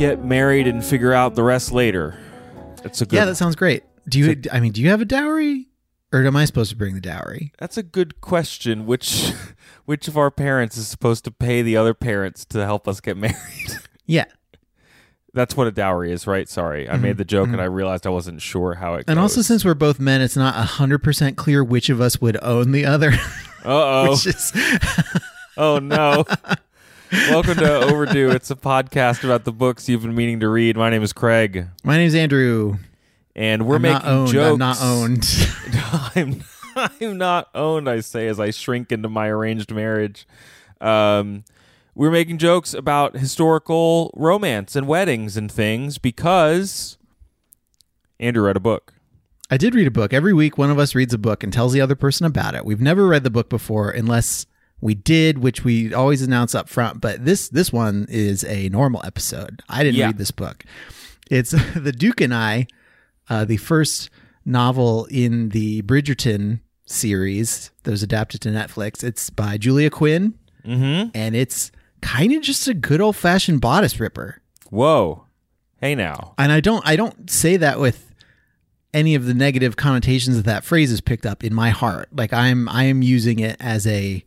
Get married and figure out the rest later. That's a good. Yeah, that sounds great. Do you? I mean, do you have a dowry, or am I supposed to bring the dowry? that's a good question. Which which of our parents is supposed to pay the other parents to help us get married? Yeah, That's what a dowry is, right? Sorry, I made the joke and I realized I wasn't sure how it. Mm-hmm. and also since we're both men, it's not hundred percent clear which of us would own the other. uh oh, oh no. Welcome to Overdue. It's a podcast about the books you've been meaning to read. My name is Craig, my name's Andrew. and we're I'm making not owned. jokes. I'm not owned. I'm I'm not owned. I say as I shrink into my arranged marriage. Um, we're making jokes about historical romance and weddings and things because Andrew read a book. I did read a book. Every week, one of us reads a book and tells the other person about it. We've never read the book before, unless we did, which we always announce up front. But this this one is a normal episode. I didn't Yeah. read this book. It's the Duke and I, uh, the first novel in the Bridgerton series that was adapted to Netflix. It's by Julia Quinn, Mm-hmm. and it's kind of just a good old fashioned bodice ripper. Whoa, hey now. and I don't I don't say that with any of the negative connotations that that phrase is picked up in my heart. Like I'm I am using it as a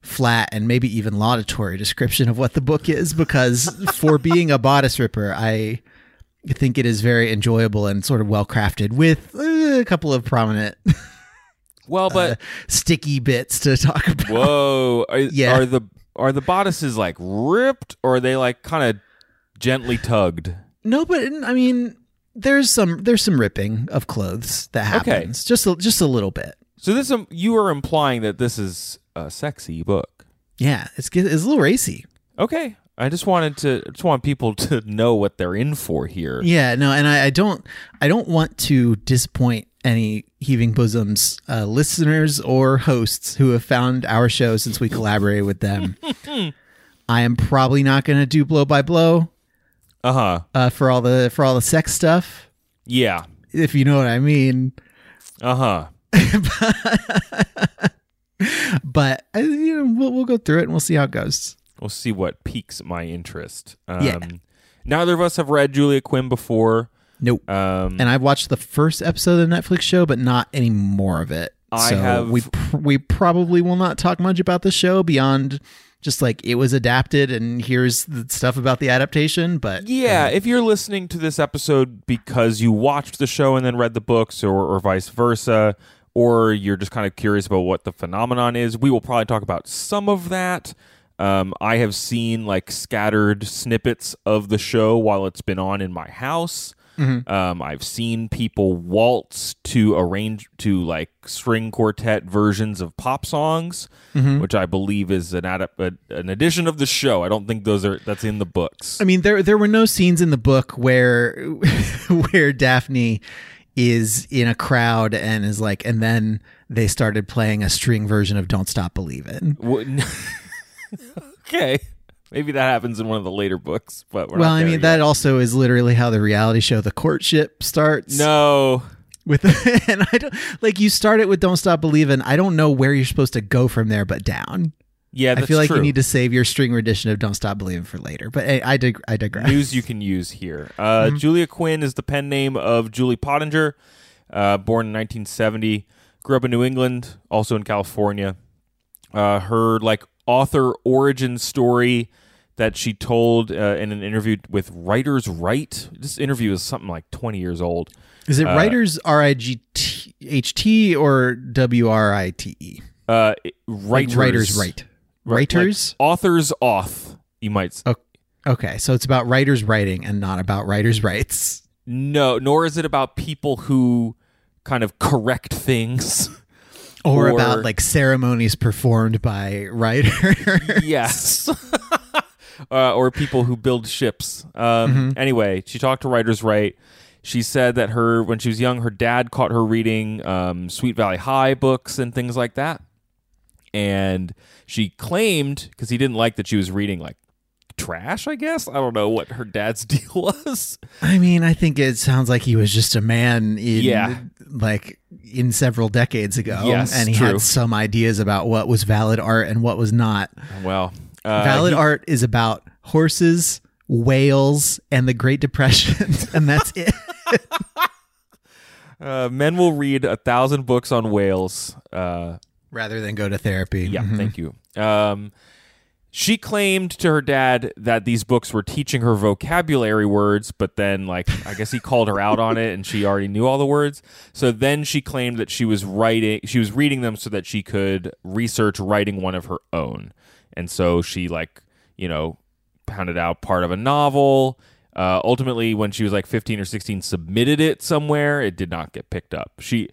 flat and maybe even laudatory description of what the book is because for being a bodice ripper, I think it is very enjoyable and sort of well crafted with uh, a couple of prominent Well, but sticky bits to talk about. whoa, are, Yeah. are the are the bodices like ripped or are they like kind of gently tugged? No, but I mean there's some there's some ripping of clothes that Okay. happens. Just a, just a little bit. So this um, you are implying that this is a sexy book. Yeah, it's it's a little racy. Okay. I just wanted to just want people to know what they're in for here. Yeah, no, and I, I don't, I don't want to disappoint any heaving bosoms uh, listeners or hosts who have found our show since we collaborated with them. I am probably not going to do blow by blow Uh-huh. uh, for all the for all the sex stuff, Yeah. if you know what I mean. Uh-huh. But uh, you know, we'll, we'll go through it and we'll see how it goes. We'll see what piques my interest. Um Yeah. neither of us have read Julia Quinn before. Nope. Um and I've watched the first episode of the Netflix show, but not any more of it. I so have- We pr- we probably will not talk much about the show beyond just like it was adapted, and here's the stuff about the adaptation. But Yeah, if you're listening to this episode because you watched the show and then read the books or, or vice versa, or you're just kind of curious about what the phenomenon is, we will probably talk about some of that. Um, I have seen like scattered snippets of the show while it's been on in my house. Um, I've seen people waltz to arrange to like string quartet versions of pop songs, which I believe is an adap- a, an addition of the show. I don't think those are that's in the books. I mean, there there were no scenes in the book where where Daphne is in a crowd and is like, and then they started playing a string version of "Don't Stop Believing." Okay. Maybe that happens in one of the later books, but we're Well, I mean, yet. that also is literally how the reality show "The Courtship" starts. No. with and I don't like you start it with "Don't Stop Believing." I don't know where you're supposed to go from there, but down. Yeah, that's I feel like true. you need to save your string rendition of "Don't Stop Believing" for later. But hey, I dig- I digress. news you can use here. Uh, Mm-hmm. Julia Quinn is the pen name of Julie Pottinger, uh, born in 1970. Grew up in New England, also in California. Uh, her like author origin story that she told uh, in an interview with Writers Write. This interview is something like 20 years old. Is it uh, writers R I G T H T or W R I T E? Uh, Like writers, writers, right? Writers. like authors off. You might Oh, okay, so it's about writers writing and not about writers' rights. No, nor is it about people who kind of correct things. or, or- about like ceremonies performed by writers. yes. uh, or people who build ships. Um, Anyway, she talked to Writers Write. She said that her when she was young, her dad caught her reading um, Sweet Valley High books and things like that. And she claimed because he didn't like that she was reading like trash. I guess I don't know what her dad's deal was. I mean, I think it sounds like he was just a man in Yeah. like in several decades ago. Yes, and he true. had some ideas about what was valid art and what was not. Well, uh, valid he- art is about horses, whales, and the Great Depression, and that's it. Uh, men will read a thousand books on whales. Uh, Rather than go to therapy. Yeah, Mhm. thank you. Um, she claimed to her dad that these books were teaching her vocabulary words, but then, like, I guess he called her out on it, and she already knew all the words. So then she claimed that she was writing, she was reading them so that she could research writing one of her own, and so she, like, you know, pounded out part of a novel. Uh, ultimately, when she was like 15 or 16, submitted it somewhere. It did not get picked up. She,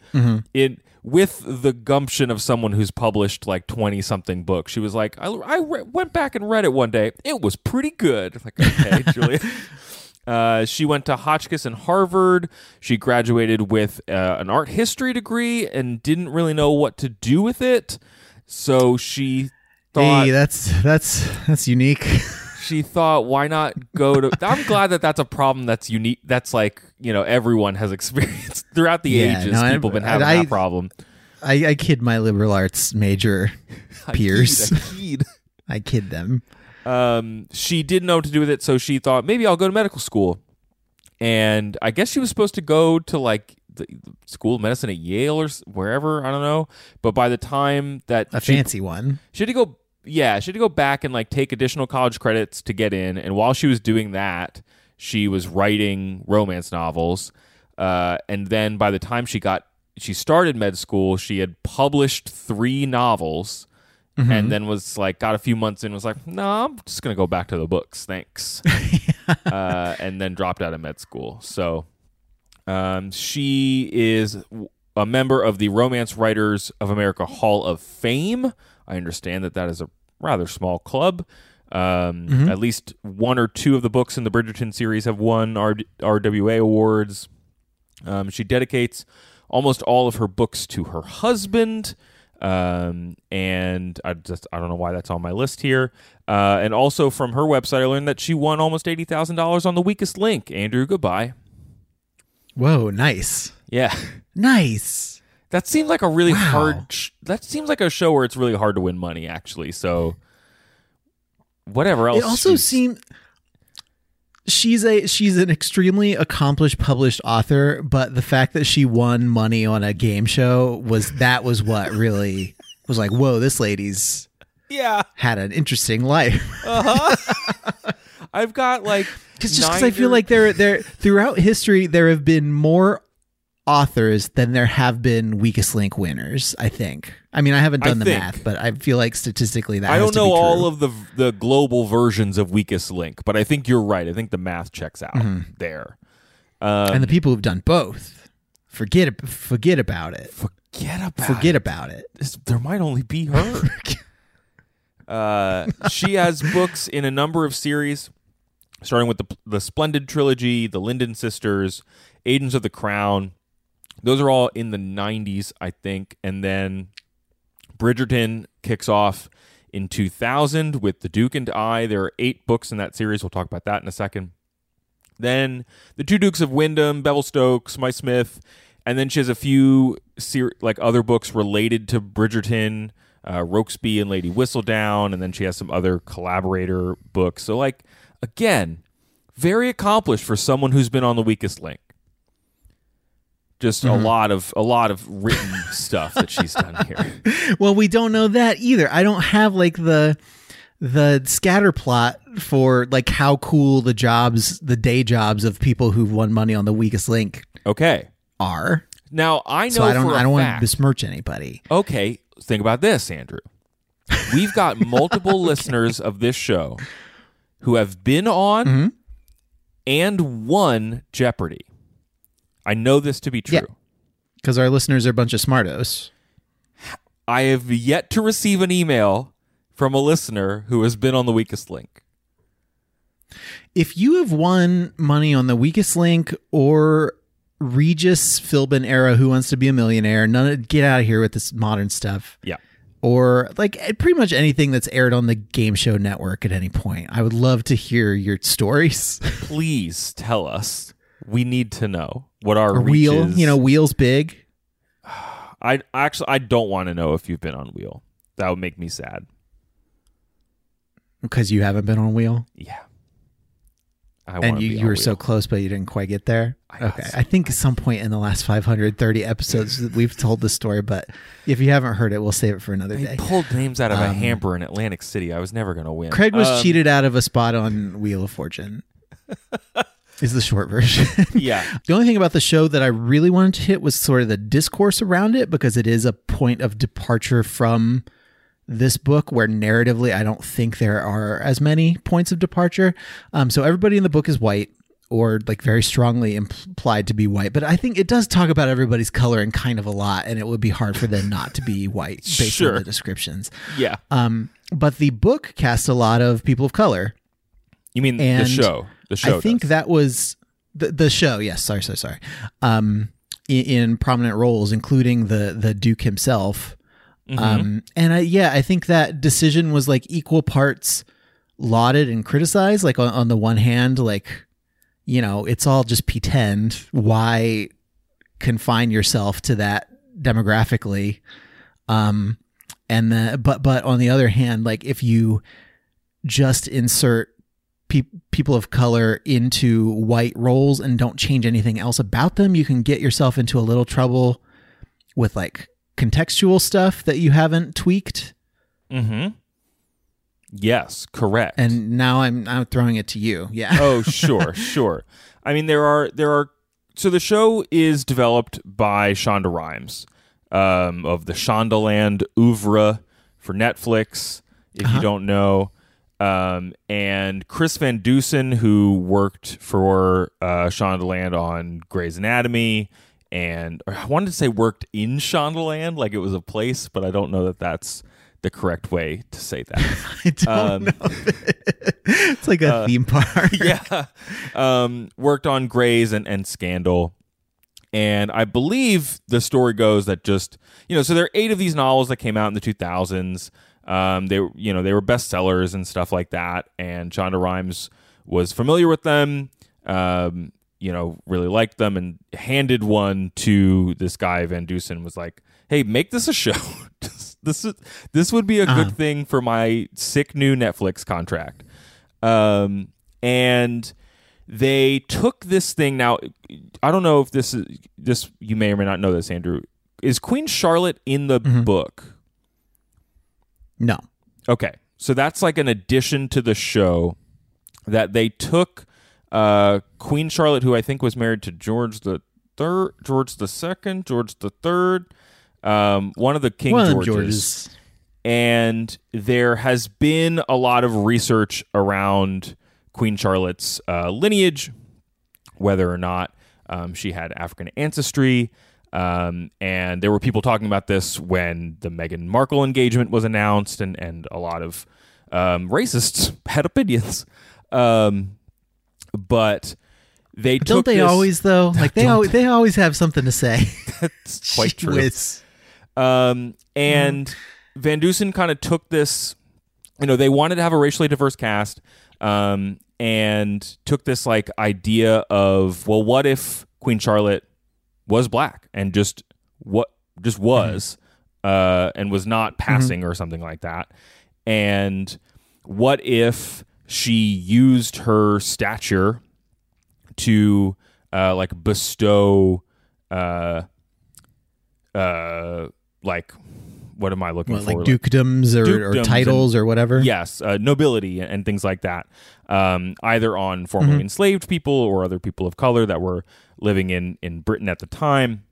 it with the gumption of someone who's published like 20 something books, she was like, I, I re- went back and read it one day. It was pretty good. Like, okay, Julia. Uh, she went to Hotchkiss and Harvard. She graduated with uh, an art history degree and didn't really know what to do with it. So she thought Hey, that's that's that's unique. she thought why not go to i'm glad that that's a problem that's unique that's like you know everyone has experienced throughout the Yeah, ages no, people have been having I- that problem I, I kid my liberal arts major peers. I keyed, I kid them. Um she didn't know what to do with it so she thought maybe i'll go to medical school and i guess she was supposed to go to like the the school of medicine at yale or wherever i don't know but by the time that A she fancy one. She had to go. Yeah, she had to go back and like take additional college credits to get in. And while she was doing that, she was writing romance novels. Uh, and then by the time she got she started med school, she had published three novels. And then was like, got a few months in, was like, no, I'm just gonna go back to the books, thanks. uh, and then dropped out of med school. So, um, she is a member of the Romance Writers of America Hall of Fame. I understand that that is a rather small club. Um, At least one or two of the books in the Bridgerton series have won R- RWA awards. Um, she dedicates almost all of her books to her husband. Um, and I just I don't know why that's on my list here. Uh, and also from her website, I learned that she won almost eighty thousand dollars on the weakest link. Andrew, goodbye. Whoa, nice. Yeah, Nice. That seemed like a really Wow. hard. Sh- that seems like a show where it's really hard to win money, actually. So, whatever else. It also seemed she's a she's an extremely accomplished published author, but the fact that she won money on a game show was that was what really was like, whoa, this lady's yeah. had an interesting life. uh-huh. I've got like Because just because I feel like there there throughout history there have been more authors than there have been weakest link winners. I think. I mean, I haven't I done the think. math, but I feel like statistically that I don't know all of the the global versions of weakest link, but I think you're right. I think the math checks out there. Um, and the people who've done both forget forget about it. forget about Forget it. about it. This- there might only be her. uh, she has books in a number of series, starting with the the Splendid trilogy, the Lyndon sisters, Agents of the Crown. Those are all in the '90s, I think, and then Bridgerton kicks off in 2000 with The Duke and I. There are eight books in that series. We'll talk about that in a second. Then the two Dukes of Wyndham, Bevelstokes, My Smith, and then she has a few ser- like other books related to Bridgerton, uh, Rokesby and Lady Whistledown, and then she has some other collaborator books. So like again, very accomplished for someone who's been on the weakest link. Just a lot of a lot of written stuff that she's done here. Well, we don't know that either. I don't have like the the scatter plot for like how cool the jobs, the day jobs of people who've won money on the weakest link Okay. are. Now I know So I don't I don't want to besmirch anybody. Okay, think about this, Andrew. We've got multiple listeners of this show who have been on Mm-hmm. and won Jeopardy. I know this to be true. Yeah. Because our listeners are a bunch of smartos. I have yet to receive an email from a listener who has been on the weakest link. If you have won money on the weakest link or Regis Philbin era Who Wants to Be a Millionaire, none of, get out of here with this modern stuff. Yeah. Or like eh, pretty much anything that's aired on the game show network at any point. I would love to hear your stories. Please tell us. We need to know what our Wheel, reaches- you know, Wheel's big. I actually I don't want to know if you've been on Wheel. That would make me sad. Because you haven't been on Wheel. Yeah. I and you, you were so close, but you didn't quite get there. I okay, I think at some point in the last 530 episodes we've told the story, but if you haven't heard it, we'll save it for another They day. pulled names out of a Um, hamper in Atlantic City. I was never going to win. Craig was Um, cheated out of a spot on Wheel of Fortune. is the short version. Yeah. the only thing about the show that I really wanted to hit was sort of the discourse around it because it is a point of departure from this book where narratively I don't think there are as many points of departure. Um, so everybody in the book is white or like very strongly implied to be white, but I think it does talk about everybody's color and kind of a lot, and it would be hard for them not to be white based Sure. on the descriptions. Yeah. Um, but the book casts a lot of people of color. You mean the show? The show. I think does. that was the the show. Yes, sorry, sorry, sorry. Um, in, in prominent roles, including the the Duke himself. Mm-hmm. Um, and I, yeah, I think that decision was like equal parts lauded and criticized. Like on, on the one hand, like you know, it's all just pretend. Why confine yourself to that demographically? Um, and the but but on the other hand, like if you just insert pe- people of color into white roles and don't change anything else about them, you can get yourself into a little trouble with like contextual stuff that you haven't tweaked. Mm-hmm. Yes, correct. And now I'm I'm throwing it to you. Yeah. oh, sure, sure. I mean, there are there are. So the show is developed by Shonda Rhimes um, of the Shondaland oeuvre for Netflix. If you don't know, um, and Chris Van Dusen, who worked for uh, Shondaland on Grey's Anatomy, and I wanted to say worked in Shondaland, like it was a place, but I don't know that that's the correct way to say that. I don't Um, know. it's like a theme park. yeah. Um, worked on Grays and, and Scandal. And I believe the story goes that just, you know, so there are eight of these novels that came out in the 2000s. Um, they, were- you know, they were bestsellers and stuff like that. And Shonda Rhimes was familiar with them, um, you know, really liked them and handed one to this guy, Van Dusen, was like, hey, make this a show. this, is, this would be a Uh-huh. good thing for my sick new Netflix contract. Um, and they took this thing now i don't know if this is this you may or may not know this andrew is queen charlotte in the book No. okay so that's like an addition to the show that they took uh queen charlotte who i think was married to george the third george the second george the third um one of the king One georges Georges. and there has been a lot of research around Queen Charlotte's uh, lineage, whether or not um, she had African ancestry. Um, and there were people talking about this when the Meghan Markle engagement was announced, and, and a lot of um, racists had opinions. Um, but they Don't they this- always though? Like they always, they always have something to say. That's quite true. Um, and Van Dusen kind of took this, you know, they wanted to have a racially diverse cast, um, and took this like idea of, well, what if Queen Charlotte was black and just what just was, uh, and was not passing or something like that, and what if she used her stature to uh, like bestow uh, uh, like what am I looking What, for? like dukedoms or, or Dukedoms titles or whatever. yes, uh, nobility and, and things like that, um, either on formerly Mm-hmm. enslaved people or other people of color that were living in in Britain at the time.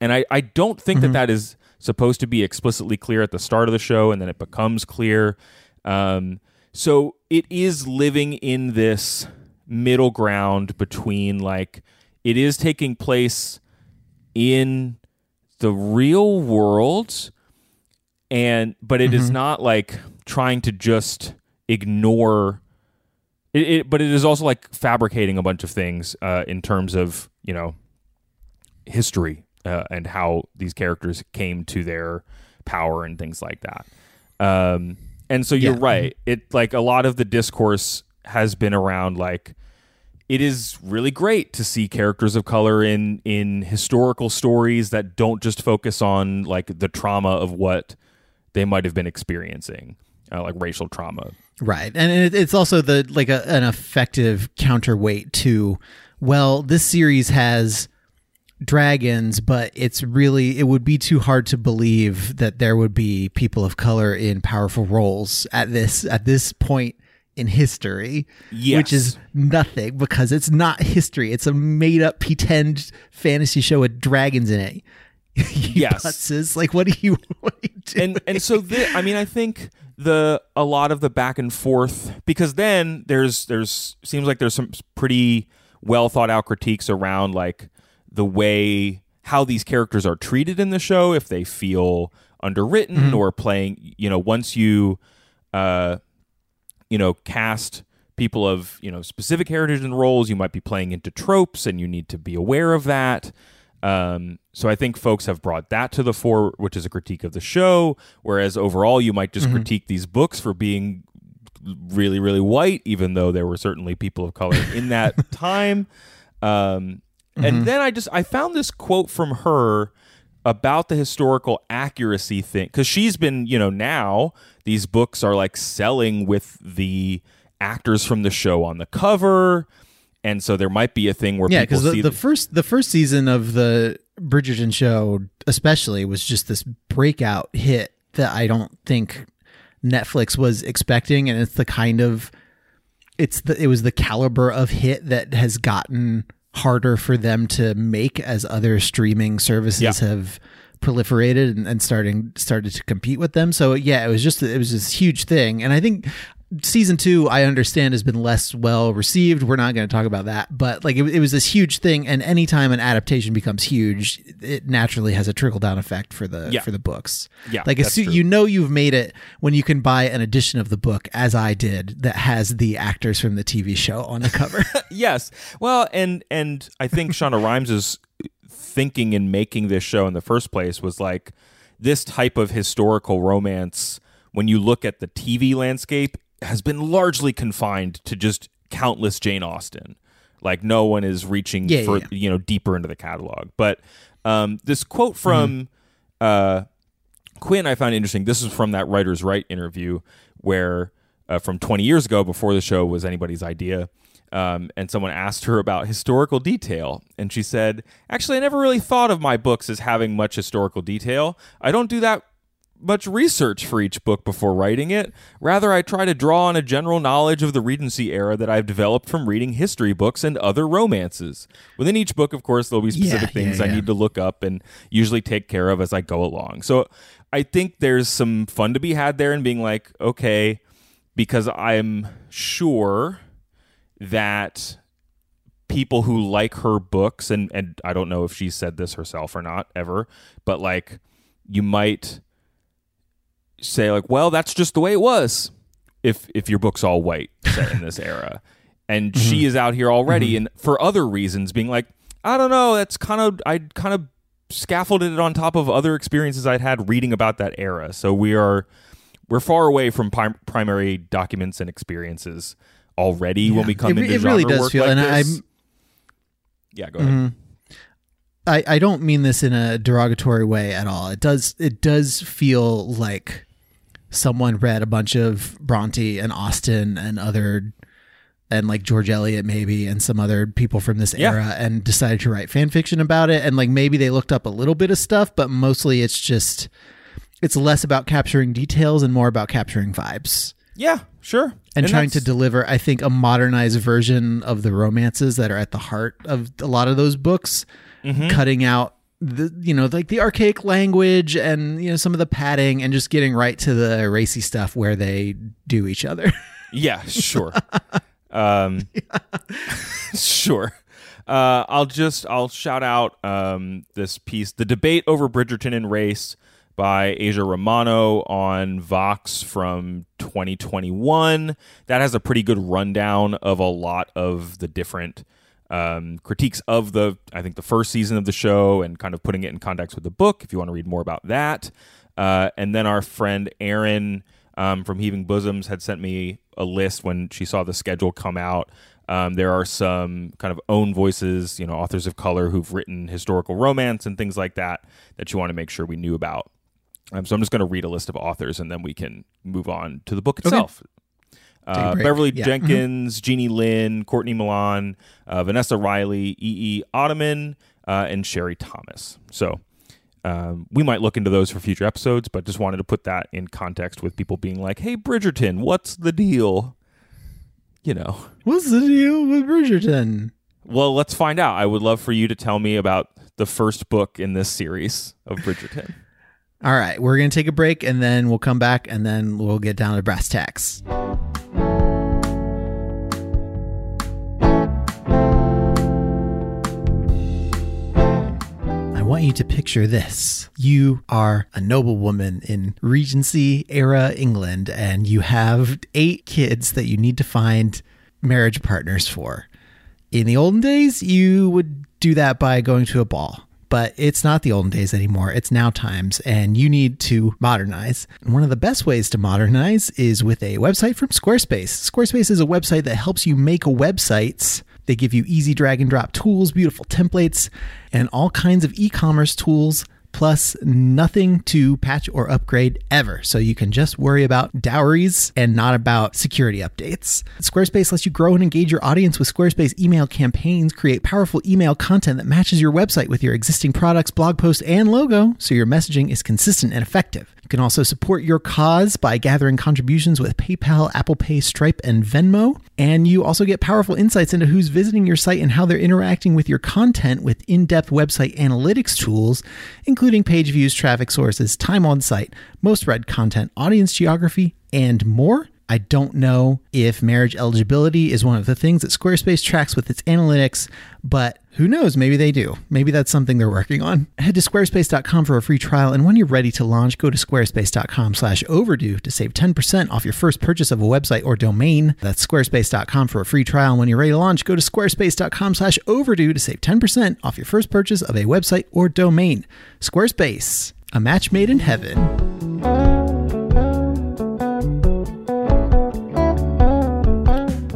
And I, I don't think Mm-hmm. that that is supposed to be explicitly clear at the start of the show, and then it becomes clear. Um, so it is living in this middle ground between like it is taking place in the real world and but it is not like trying to just ignore it, it but it is also like fabricating a bunch of things uh, in terms of you know history uh, and how these characters came to their power and things like that. Um, and so you're Yeah. right. it like a lot of the discourse has been around like it is really great to see characters of color in in historical stories that don't just focus on like the trauma of what they might have been experiencing uh, like racial trauma Right. And it, it's also the like a, an effective counterweight to well, this series has dragons, but it's really it would be too hard to believe that there would be people of color in powerful roles at this at this point in history, Yes. which is nothing because it's not history. It's a made up pretend fantasy show with dragons in it. Yes. putzes. Like what are you what are you doing? and and so thi- I mean I think the a lot of the back and forth because then there's there's seems like there's some pretty well thought out critiques around like the way how these characters are treated in the show if they feel underwritten or playing you know once you uh you know cast people of you know specific heritage and roles you might be playing into tropes and you need to be aware of that um, so i think folks have brought that to the fore which is a critique of the show whereas overall you might just critique these books for being really really white even though there were certainly people of color in that time. Um, and then i just i found this quote from her about the historical accuracy thing because she's been you know now these books are like selling with the actors from the show on the cover and so there might be a thing where yeah people because the, the first the first season of the bridgerton show especially was just this breakout hit that i don't think netflix was expecting. And it's the kind of it's the it was the caliber of hit that has gotten harder for them to make as other streaming services Yeah. have proliferated and, and starting started to compete with them. So yeah it was just it was this huge thing. And i think season two i understand has been less well received we're not going to talk about that but like it, it was this huge thing and anytime an adaptation becomes huge it naturally has a trickle down effect for the Yeah. for the books Yeah, like as that's soo- true. you know you've made it when you can buy an edition of the book as i did that has the actors from the tv show on the cover yes well and and i think shonda rhimes's thinking in making this show in the first place was like this type of historical romance when you look at the tv landscape has been largely confined to just countless jane austen like no one is reaching Yeah, for yeah. you know deeper into the catalog but um, this quote from uh, Quinn I found interesting. This is from that Writer's Write interview where uh, from 20 years ago before the show was anybody's idea. Um, and someone asked her about historical detail. And she said, Actually, I never really thought of my books as having much historical detail. I don't do that much research for each book before writing it. Rather, I try to draw on a general knowledge of the Regency era that I've developed from reading history books and other romances. Within each book, of course, there'll be specific Yeah, yeah, things I need to look up and usually take care of as I go along. So I think there's some fun to be had there in being like, okay, because I'm sure that people who like her books and and I don't know if she said this herself or not ever, but like you might say like, well, that's just the way it was if if your book's all white set in this era. And she is out here already and for other reasons being like, I don't know, that's kind of I kind of scaffolded it on top of other experiences I'd had reading about that era. So we are we're far away from prim- primary documents and experiences already when we come It- into it really does feel- like and this. I'm- Mm-hmm. yeah, go ahead. I, I don't mean this in a derogatory way at all. It does it does feel like someone read a bunch of Bronte and Austen and other and like George Eliot maybe and some other people from this Yeah. era and decided to write fan fiction about it and like maybe they looked up a little bit of stuff but mostly it's just it's less about capturing details and more about capturing vibes Yeah, sure. and, trying to deliver i think a modernized version of the romances that are at the heart of a lot of those books Mm-hmm. cutting out the you know like the archaic language and you know some of the padding and just getting right to the racy stuff where they do each other Yeah, sure. um, sure. Uh, I'll just I'll shout out um, this piece, the debate over Bridgerton and race by Aja Romano on Vox from 2021. That has a pretty good rundown of a lot of the different um, critiques of the I think the first season of the show and kind of putting it in context with the book. If you want to read more about that, uh, and then our friend Erin um, from Heaving Bosoms had sent me a list when she saw the schedule come out. Um, there are some kind of own voices, you know, authors of color who've written historical romance and things like that that you want to make sure we knew about. Um, so I'm just going to read a list of authors and then we can move on to the book itself. Uh. Beverly Yeah. Jenkins, Jeannie Lin, Courtney Milan, uh, Vanessa Riley, E. E. Ottoman, uh, and Sherry Thomas. So um, we might look into those for future episodes, but just wanted to put that in context with people being like, "Hey, Bridgerton, what's the deal?" You know. What's the deal with Bridgerton? Well, let's find out. I would love for you to tell me about the first book in this series of Bridgerton. All right, we're going to take a break and then we'll come back and then we'll get down to brass tacks. Want you to picture this. You are a noblewoman in Regency era England, and you have eight kids that you need to find marriage partners for. In the olden days, you would do that by going to a ball, but it's not the olden days anymore. It's now times, and you need to modernize. And one of the best ways to modernize is with a website from Squarespace. Squarespace is a website that helps you make websites. They give you easy drag and drop tools, beautiful templates, and all kinds of e commerce tools plus nothing to patch or upgrade ever. So you can just worry about dowries and not about security updates. Squarespace lets you grow and engage your audience with Squarespace email campaigns, create powerful email content that matches your website with your existing products, blog posts, and logo so your messaging is consistent and effective. You can also support your cause by gathering contributions with PayPal, Apple Pay, Stripe, and Venmo. And you also get powerful insights into who's visiting your site and how they're interacting with your content with in depth website analytics tools, including page views, traffic sources, time on site, most read content, audience geography, and more. I don't know if marriage eligibility is one of the things that Squarespace tracks with its analytics, but who knows? Maybe they do. Maybe that's something they're working on. Head to squarespace.com for a free trial, and when you're ready to launch, go to squarespace.com/overdue to save 10% off your first purchase of a website or domain. That's squarespace.com for a free trial. And when you're ready to launch, go to squarespace.com/overdue to save 10% off your first purchase of a website or domain. Squarespace, a match made in heaven.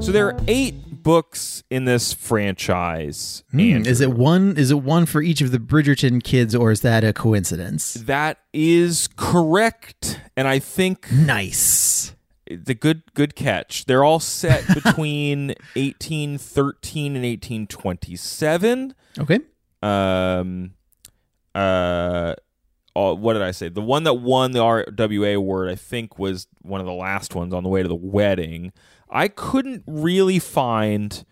So there are eight books in this franchise. Andrew. is it one? Is it one for each of the Bridgerton kids, or is that a coincidence? That is correct, and I think Nice. the good good catch. They're all set between 1813 and 1827. Okay. Um, uh, uh, what did I say? The one that won the RWA award, I think, was one of the last ones on the way to the wedding. I couldn't really find.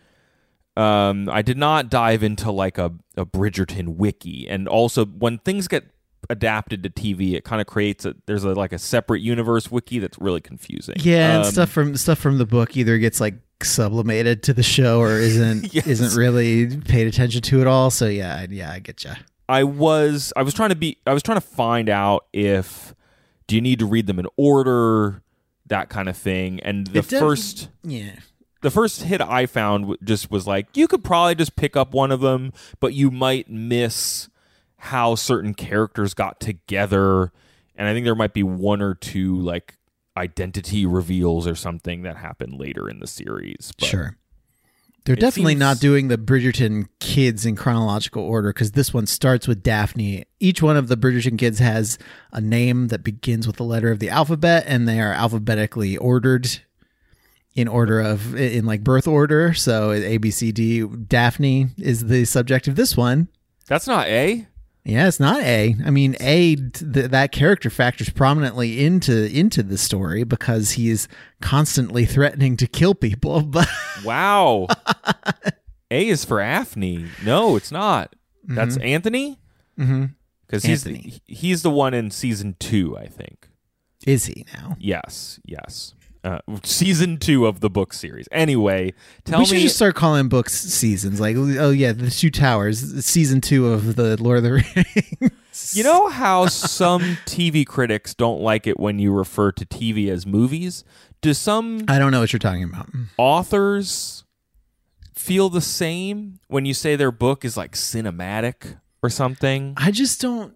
Um, I did not dive into like a, a Bridgerton wiki, and also when things get adapted to TV, it kind of creates a there's a like a separate universe wiki that's really confusing. Yeah, and Um, stuff from stuff from the book either gets like sublimated to the show or isn't Yes. isn't really paid attention to at all. So yeah, I- yeah, I get you. I was I was trying to be I was trying to find out if do you need to read them in order that kind of thing and the first Yeah. the first hit I found just was like you could probably just pick up one of them but you might miss how certain characters got together and I think there might be one or two like identity reveals or something that happened later in the series but Sure. They're It definitely seems- not doing the Bridgerton kids in chronological order because this one starts with Daphne. Each one of the Bridgerton kids has a name that begins with the letter of the alphabet, and they are alphabetically ordered in order of in like birth order. So A B C D. Daphne is the subject of this one. that's not A Yeah, it's not A. I mean, A th- that character factors prominently into into the story because he is constantly threatening to kill people. But Wow. A is for Afni. No, it's not. That's Anthony? mm-hmm. Because he's the, he's the one in season two, I think. is he now? Yes, yes. Uh, season two of the book series. Anyway, tell we should me. just start calling books seasons. Like, oh yeah, the Two Towers, season two of the Lord of the Rings. you know how some TV critics don't like it when you refer to TV as movies? Do some I don't know what you're talking about. authors feel the same when you say their book is like cinematic or something? I just don't.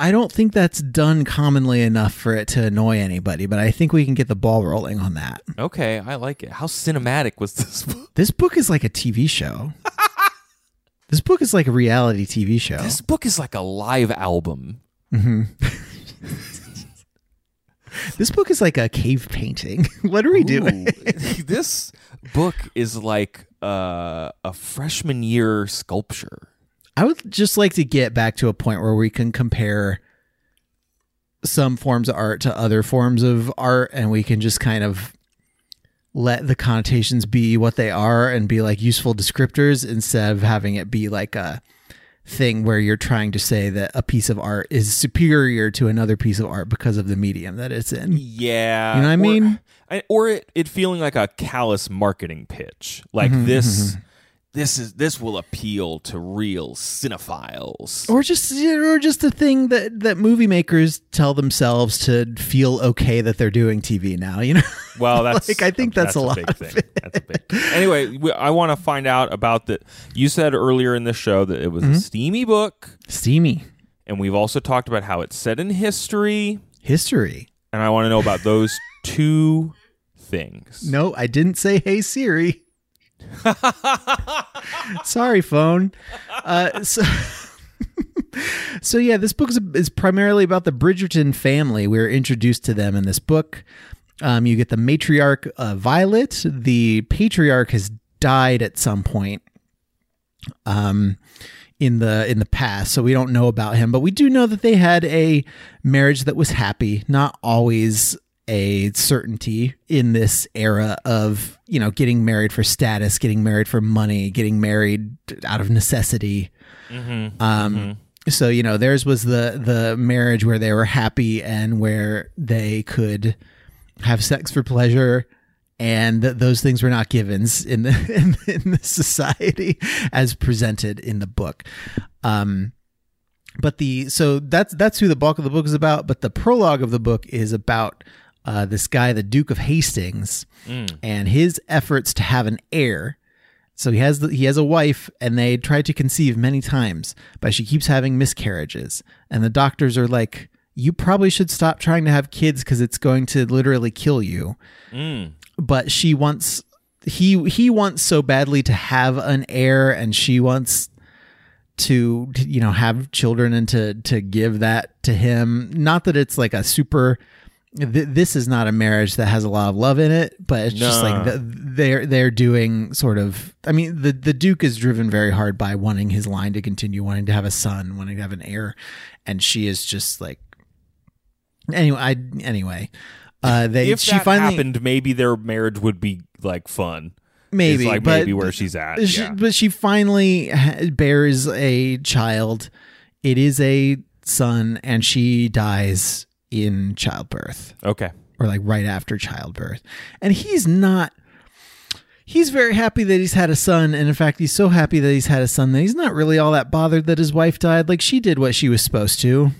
I don't think that's done commonly enough for it to annoy anybody, but I think we can get the ball rolling on that. Okay, I like it. How cinematic was this book? This book is like a TV show. this book is like a reality TV show. This book is like a live album. This book is like a cave painting. what are we doing? This book is like uh, a freshman year sculpture. I would just like to get back to a point where we can compare some forms of art to other forms of art and we can just kind of let the connotations be what they are and be like useful descriptors instead of having it be like a thing where you're trying to say that a piece of art is superior to another piece of art because of the medium that it's in. Yeah, You know what I or- mean? I- or it, it feeling like a callous marketing pitch, like Mm-hmm, this. This is this will appeal to real cinephiles. Or just or just a thing that that movie makers tell themselves to feel okay that they're doing TV now, you know? Well, that's Like, I think that's a lot big of thing. That's a big. Thing. Anyway, we, I want to find out about the. You said earlier in the show that it was Mm-hmm. a steamy book, Steamy. and we've also talked about how it's set in history, History. and I want to know about those two things. No, I didn't say hey Siri. Sorry, phone. Uh, so, so yeah, this book is, is primarily about the Bridgerton family. We're introduced to them in this book. Um, you get the matriarch uh, Violet. The patriarch has died at some point. Um, in the in the past, so we don't know about him, but we do know that they had a marriage that was happy. Not always a certainty in this era of you know getting married for status, getting married for money, getting married out of necessity. Um, so you know theirs was the the marriage where they were happy and where they could have sex for pleasure and th- those things were not givens in the in, in the society as presented in the book. Um but the so that's that's who the bulk of the book is about but the prologue of the book is about uh, this guy the duke of hastings and his efforts to have an heir so he has the, he has a wife, and they try to conceive many times, but she keeps having miscarriages. And the doctors are like, "You probably should stop trying to have kids because it's going to literally kill you." But she wants he he wants so badly to have an heir, and she wants to to, you know have children and to to give that to him. Not that it's like a super. Th- this is not a marriage that has a lot of love in it, but it's just like the, they're they're doing sort of. I mean, the the Duke is driven very hard by wanting his line to continue, wanting to have a son, wanting to have an heir, and she is just like. Anyway, I anyway, uh, they if she that finally happened, maybe their marriage would be like fun. maybe like but maybe where she's at. she, yeah. But she finally bears a child. It is a son, and she dies in childbirth, Okay. or like right after childbirth. And he's not. He's very happy that he's had a son, and in fact, he's so happy that he's had a son that he's not really all that bothered that his wife died. Like she did what she was supposed to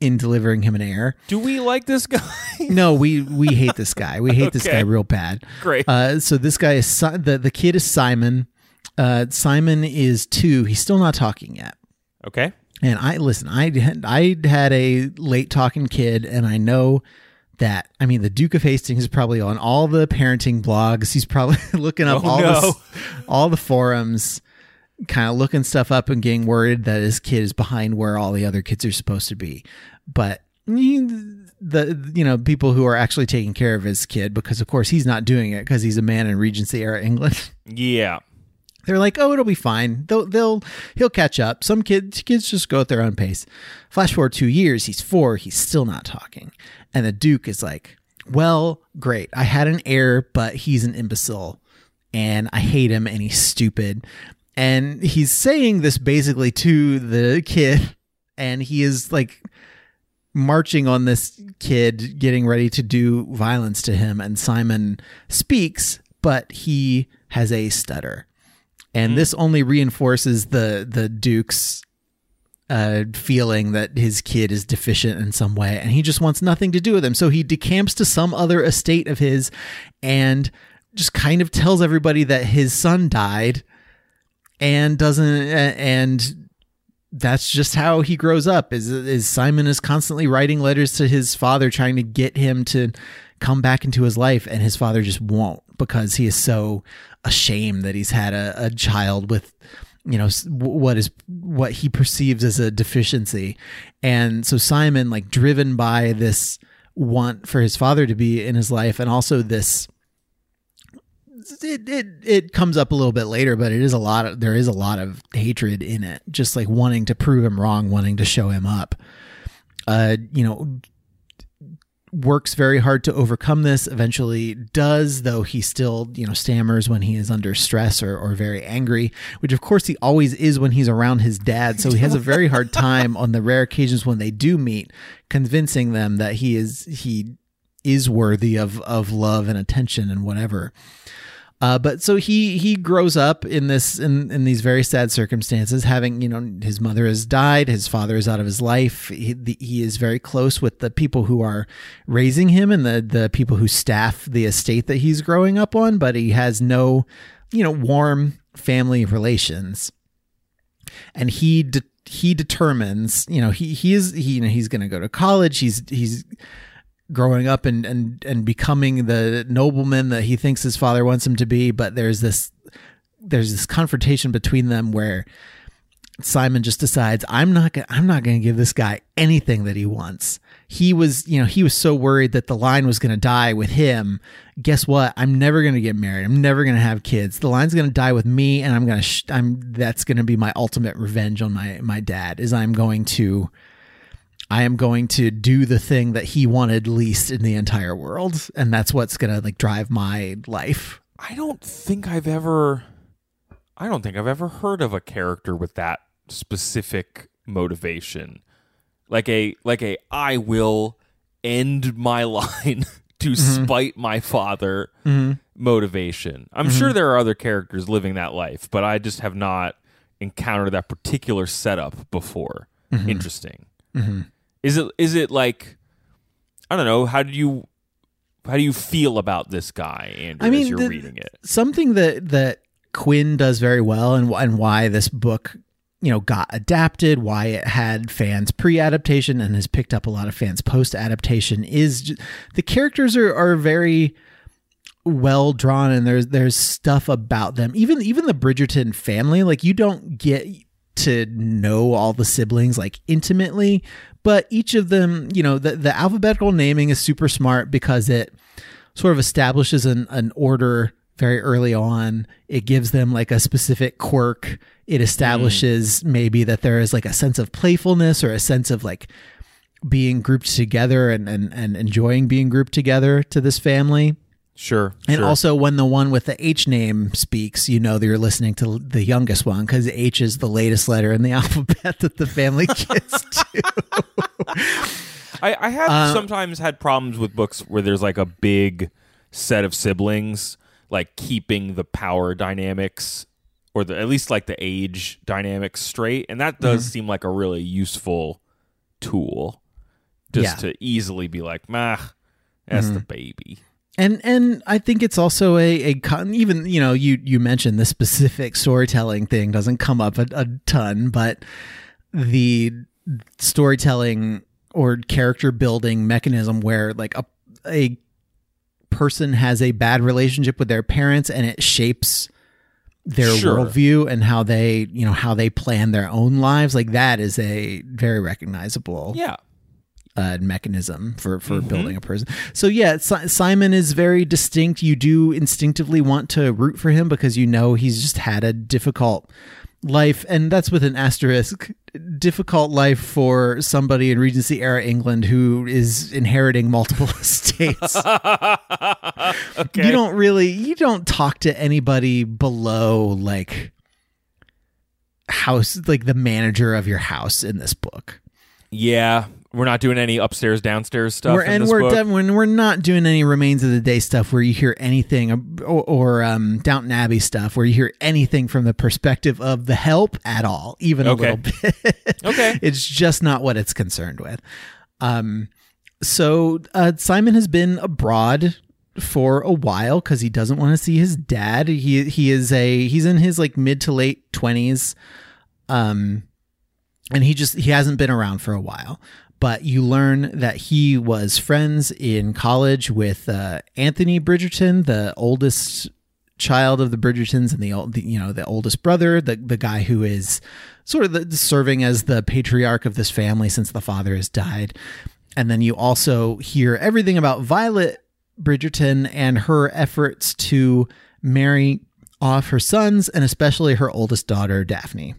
in delivering him an heir. Do we like this guy? No, we we hate this guy. We hate this guy real bad. Great. Uh, so this guy is Si- the the kid is Simon. Uh, Simon is two. He's still not talking yet. okay. And I listen. I had- I had a late talking kid, and I know that. I mean, the Duke of Hastings is probably on all the parenting blogs. He's probably looking up Oh, all no. the all the forums, kind of looking stuff up and getting worried that his kid is behind where all the other kids are supposed to be. But the you know people who are actually taking care of his kid, because of course he's not doing it because he's a man in Regency era England. Yeah. They're like, oh, it'll be fine. They'll they'll he'll catch up. Some kids kids just go at their own pace. Flash forward two years, he's four, he's still not talking. And the Duke is like, Well, great. I had an heir, but he's an imbecile. And I hate him and he's stupid. And he's saying this basically to the kid, and he is like marching on this kid, getting ready to do violence to him. And Simon speaks, but he has a stutter. And this only reinforces the the Duke's uh, feeling that his kid is deficient in some way, and he just wants nothing to do with him. So he decamps to some other estate of his, and just kind of tells everybody that his son died, and doesn't, and that's just how he grows up. Is is Simon is constantly writing letters to his father, trying to get him to come back into his life, and his father just won't because he is so ashamed that he's had a, a child with you know what is what he perceives as a deficiency. And so simon like driven by this want for his father to be in his life and also this it, it it comes up a little bit later but it is a lot of there is a lot of hatred in it just like wanting to prove him wrong wanting to show him up. Uh you know works very hard to overcome this. Eventually does though he still you know stammers when he is under stress or, or very angry which of course he always is when he's around his dad. So he has a very hard time on the rare occasions when they do meet convincing them that he is he is worthy of of love and attention and whatever uh, but so he he grows up in this in, in these very sad circumstances, having you know his mother has died, his father is out of his life. He, the, he is very close with the people who are raising him and the the people who staff the estate that he's growing up on, but he has no you know warm family relations. And he de- he determines, you know, he he is he you know he's going to go to college. He's he's growing up and and and becoming the nobleman that he thinks his father wants him to be but there's this there's this confrontation between them where Simon just decides I'm not gonna, I'm not going to give this guy anything that he wants. He was, you know, he was so worried that the line was going to die with him. Guess what? I'm never going to get married. I'm never going to have kids. The line's going to die with me and I'm going to sh- I'm that's going to be my ultimate revenge on my my dad is I'm going to I am going to do the thing that he wanted least in the entire world, and that's what's gonna like drive my life. I don't think I've ever I don't think I've ever heard of a character with that specific motivation. Like a like a I will end my line to mm-hmm. spite my father mm-hmm. motivation. I'm mm-hmm. sure there are other characters living that life, but I just have not encountered that particular setup before. Interesting. Is it is it like I don't know, how do you how do you feel about this guy, Andrew, I mean, as you're the- reading it? Something that that Quinn does very well, and and why this book you know got adapted, why it had fans pre-adaptation and has picked up a lot of fans post-adaptation is j- the characters are are very well drawn and there's there's stuff about them even even the bridgerton family like you don't get to know all the siblings like intimately but each of them you know the, the alphabetical naming is super smart because it sort of establishes an, an order very early on. It gives them like a specific quirk. It establishes mm. maybe that there is like a sense of playfulness or a sense of like being grouped together and and, and enjoying being grouped together to this family Sure. and sure. also, when the one with the H name speaks, you know that you're listening to the youngest one because H is the latest letter in the alphabet that the family gets to. I, I have Uh, sometimes had problems with books where there's like a big set of siblings, like keeping the power dynamics or the at least like the age dynamics straight, and that does Mm-hmm. seem like a really useful tool, just Yeah. to easily be like, "Mah, that's Mm-hmm. the baby." And and I think it's also a a con- even you know you you mentioned the specific storytelling thing doesn't come up a, a ton, but the storytelling or character building mechanism where like a a person has a bad relationship with their parents and it shapes their Sure. worldview and how they you know how they plan their own lives like that is a very recognizable Yeah, uh, mechanism for for building a person. So yeah, si- Simon is very distinct. You do instinctively want to root for him because you know he's just had a difficult life, and that's with an asterisk. Difficult life for somebody in Regency era England who is inheriting multiple estates. okay. You don't really you don't talk to anybody below like house like the manager of your house in this book. Yeah, we're not doing any upstairs downstairs stuff. We're, in and this we're when we're not doing any remains of the day stuff where you hear anything or, or um, Downton Abbey stuff where you hear anything from the perspective of the help at all, even a Okay. little bit. Okay. it's just not what it's concerned with. Um, so uh, Simon has been abroad for a while because he doesn't want to see his dad. He he is a he's in his like mid to late twenties, um, and he just he hasn't been around for a while. But you learn that he was friends in college with uh, Anthony Bridgerton, the oldest child of the Bridgertons and the, the you know the oldest brother, the the guy who is sort of the, serving as the patriarch of this family since the father has died. And then you also hear everything about Violet Bridgerton and her efforts to marry off her sons and especially her oldest daughter Daphne.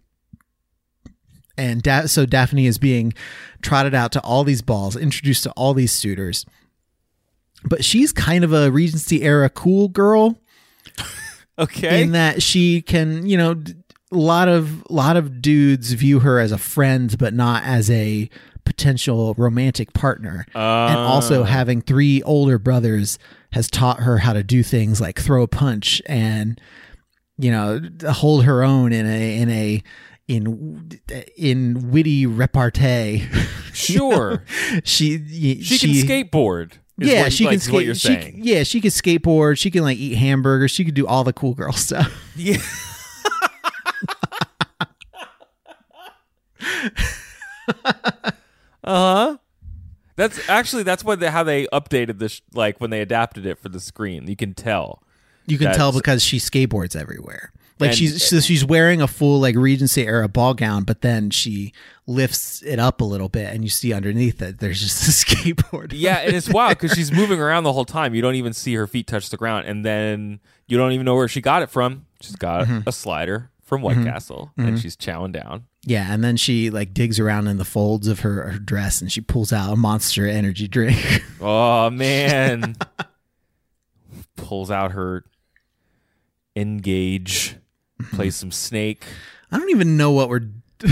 And da- so Daphne is being trotted out to all these balls, introduced to all these suitors. But she's kind of a Regency era cool girl okay. in that she can, you know, a lot of lot of dudes view her as a friend, but not as a potential romantic partner. and also Ah. having three older brothers has taught her how to do things like throw a punch and you know hold her own in a in a in in witty repartee. Sure. she she, can skateboard. is yeah, what, she like, can is what skate. you're she, saying. yeah, she can skateboard. She can like eat hamburgers. She could do all the cool girl stuff. Yeah. uh huh. That's actually that's what they, how they updated this like when they adapted it for the screen. You can tell. You can That's- tell because she skateboards everywhere. Like And- she's so she's wearing a full like Regency era ball gown, but then she lifts it up a little bit, and you see underneath it there's just a skateboard. Yeah, and it's wild because she's moving around the whole time. You don't even see her feet touch the ground, and then you don't even know where she got it from. She's got Mm-hmm. a slider from White Castle, and she's chowing down. Yeah, and then she like digs around in the folds of her, her dress, and she pulls out a Monster Energy drink. Oh man, pulls out her N-Gage, plays some snake. I don't even know what we're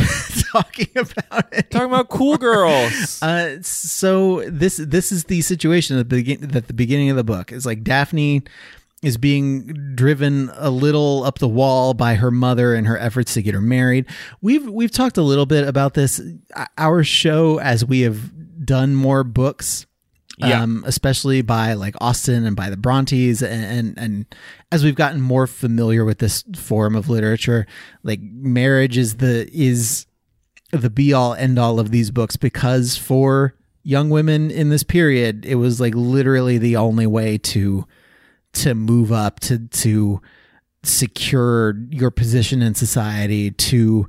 talking about. Talking about cool girls. Uh, so this this is the situation at the begin at the beginning of the book. It's like Daphne is being driven a little up the wall by her mother and her efforts to get her married. We've we've talked a little bit about this. Our show, as we have done more books, Yeah. um, especially by like Austen and by the Brontes, and, and and as we've gotten more familiar with this form of literature, like marriage is the is the be all end all of these books because for young women in this period, it was like literally the only way to to move up to to secure your position in society to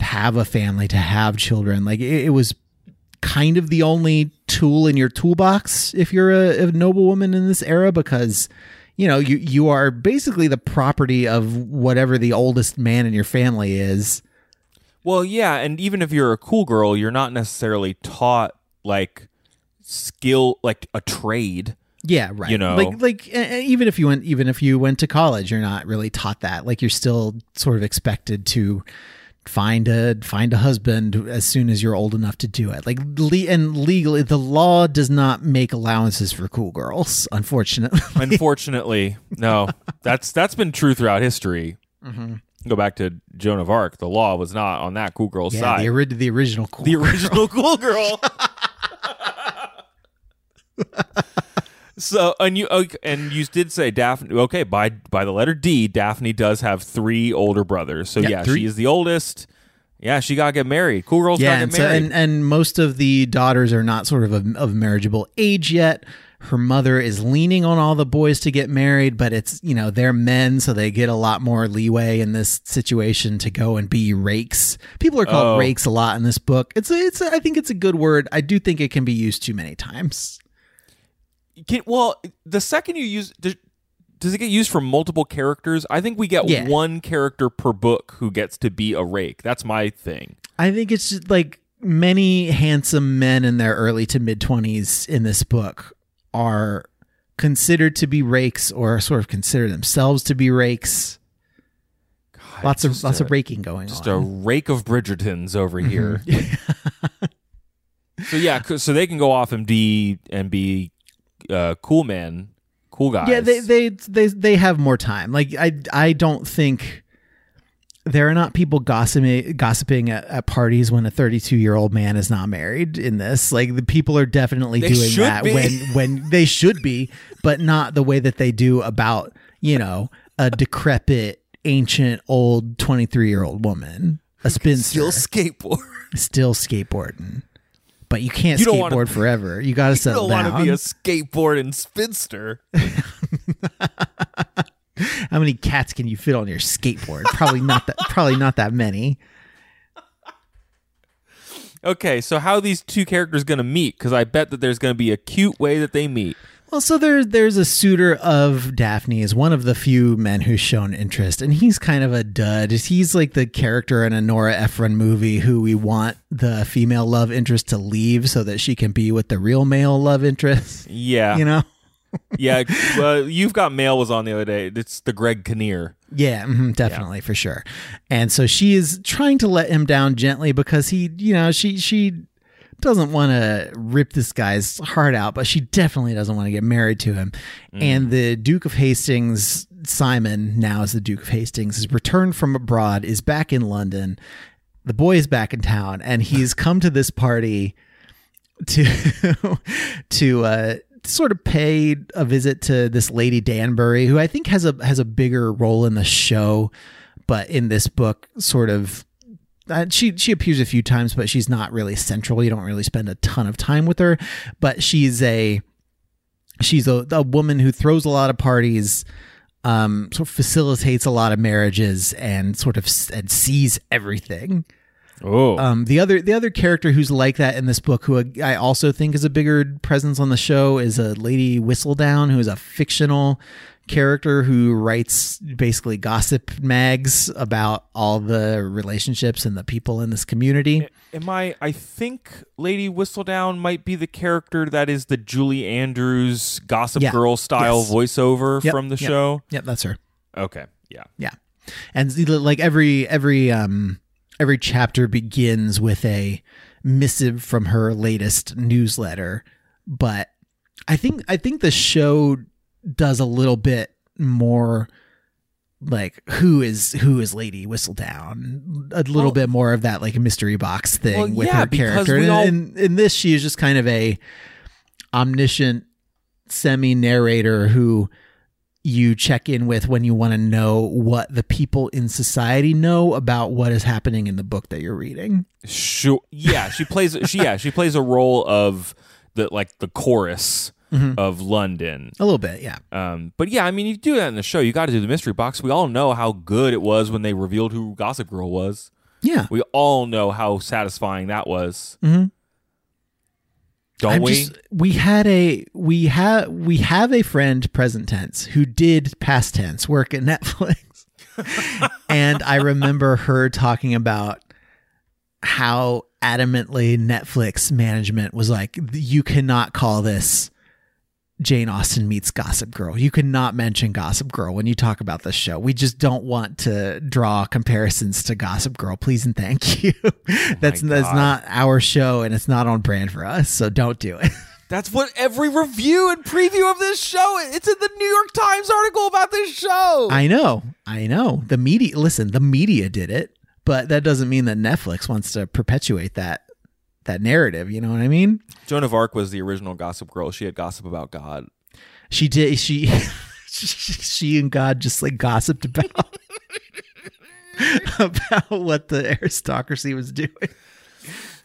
have a family to have children like it, it was kind of the only tool in your toolbox if you're a, a noble woman in this era because you know you you are basically the property of whatever the oldest man in your family is Well, yeah, and even if you're a cool girl, you're not necessarily taught like skill, like a trade. Yeah, right. You know? like like uh, even if you went even if you went to college, you're not really taught that. Like you're still sort of expected to find a find a husband as soon as you're old enough to do it. Like le- and legally, the law does not make allowances for cool girls. Unfortunately, Unfortunately, no. That's that's been true throughout history. Mm-hmm. Go back to Joan of Arc. The law was not on that cool girl yeah, side. the, ori- the original cool. the original cool girl. so and you okay, and you did say Daphne. Okay, by by the letter D, Daphne does have three older brothers. So Yeah, yeah, she is the oldest. Yeah, she gotta get married. Cool girls yeah, gotta and, get so, and and most of the daughters are not sort of of, of marriageable age yet. Her mother is leaning on all the boys to get married, but it's you know they're men, so they get a lot more leeway in this situation to go and be rakes. People are called Oh. rakes a lot in this book. It's a, it's a, I think it's a good word. I do think it can be used too many times. Can, well, the second you use does, does it get used for multiple characters? I think we get Yeah. one character per book who gets to be a rake. That's my thing. I think it's just like many handsome men in their early to mid 20s in this book are considered to be rakes or sort of consider themselves to be rakes. God, Lots of lots a, of raking going just on. a rake of Bridgertons over Mm-hmm. here. So yeah, so they can go off and be and be uh, cool man, cool guys. Yeah, they they they they have more time. Like I I don't think there are not people gossiping gossiping at, at parties when a 32 year old man is not married in this. Like the people are definitely They doing that be. when when they should be, but not the way that they do about you know a decrepit ancient old 23 year old woman, a spinster, still skateboard. still skateboarding. But you can't You don't wanna- skateboard forever. You got to You settle don't want down. to be a skateboard and spinster. How many cats can you fit on your skateboard? Probably not that. Probably not that many. Okay, so how are these two characters going to meet? Because I bet that there's going to be a cute way that they meet. Well, so there's there's a suitor of Daphne's, one of the few men who's shown interest, and he's kind of a dud. He's like the character in a Nora Ephron movie who we want the female love interest to leave so that she can be with the real male love interest. Yeah, You know? yeah. Well, you've got mail was on the other day. It's the Greg Kinnear. Yeah, mhm, definitely for sure. And so she is trying to let him down gently because he, you know, she she doesn't want to rip this guy's heart out, but she definitely doesn't want to get married to him. And the Duke of Hastings, Simon, now is the Duke of Hastings, has returned from abroad, is back in London. The boy is back in town, and he's come to this party to to uh sort of pay a visit to this lady Danbury who I think has a has a bigger role in the show but in this book sort of uh, she she appears a few times but she's not really central. You don't really spend a ton of time with her but she's a she's a, a woman who throws a lot of parties um sort of facilitates a lot of marriages and sort of and sees everything Oh, um, the other the other character who's like that in this book, who I also think is a bigger presence on the show, is a lady Whistledown, who is a fictional character who writes basically gossip mags about all the relationships and the people in this community. am I? I think Lady Whistledown might be the character that is the Julie Andrews Gossip Yeah. Girl style Yes. voiceover Yep, from the yep. show. Yep, that's her. Okay, yeah. Yeah, and like every every um every chapter begins with a missive from her latest newsletter, but I think I think the show does a little bit more like who is who is Lady Whistledown? A little Well- bit more of that like mystery box thing Well, with yeah, her character. and all- in, in this she is just kind of a omniscient semi narrator who you check in with when you want to know what the people in society know about what is happening in the book that you're reading. Sure. Yeah, she plays. She yeah, she plays a role of the like the chorus Mm-hmm. of London. A little bit, yeah. Um, but yeah, I mean, you do that in the show. You got to do the mystery box. We all know how good it was when they revealed who Gossip Girl was. Yeah. We all know how satisfying that was. Mhm. Don't I'm we? just- we had a we have we have a friend present tense who did past tense work at Netflix. and I remember her talking about how adamantly Netflix management was like you cannot call this Jane Austen meets Gossip Girl. You cannot mention Gossip Girl when you talk about this show. We just don't want to draw comparisons to Gossip Girl. Please and thank you. that's my that's not our show and it's not on brand for us. So don't do it. That's what every review and preview of this show. It's in the New York Times article about this show. I know. I know. The media listen, the media did it, but that doesn't mean that Netflix wants to perpetuate that that narrative, you know what I mean? Joan of Arc was the original Gossip Girl. She had gossip about God. She did she she and God just like gossiped about about what the aristocracy was doing.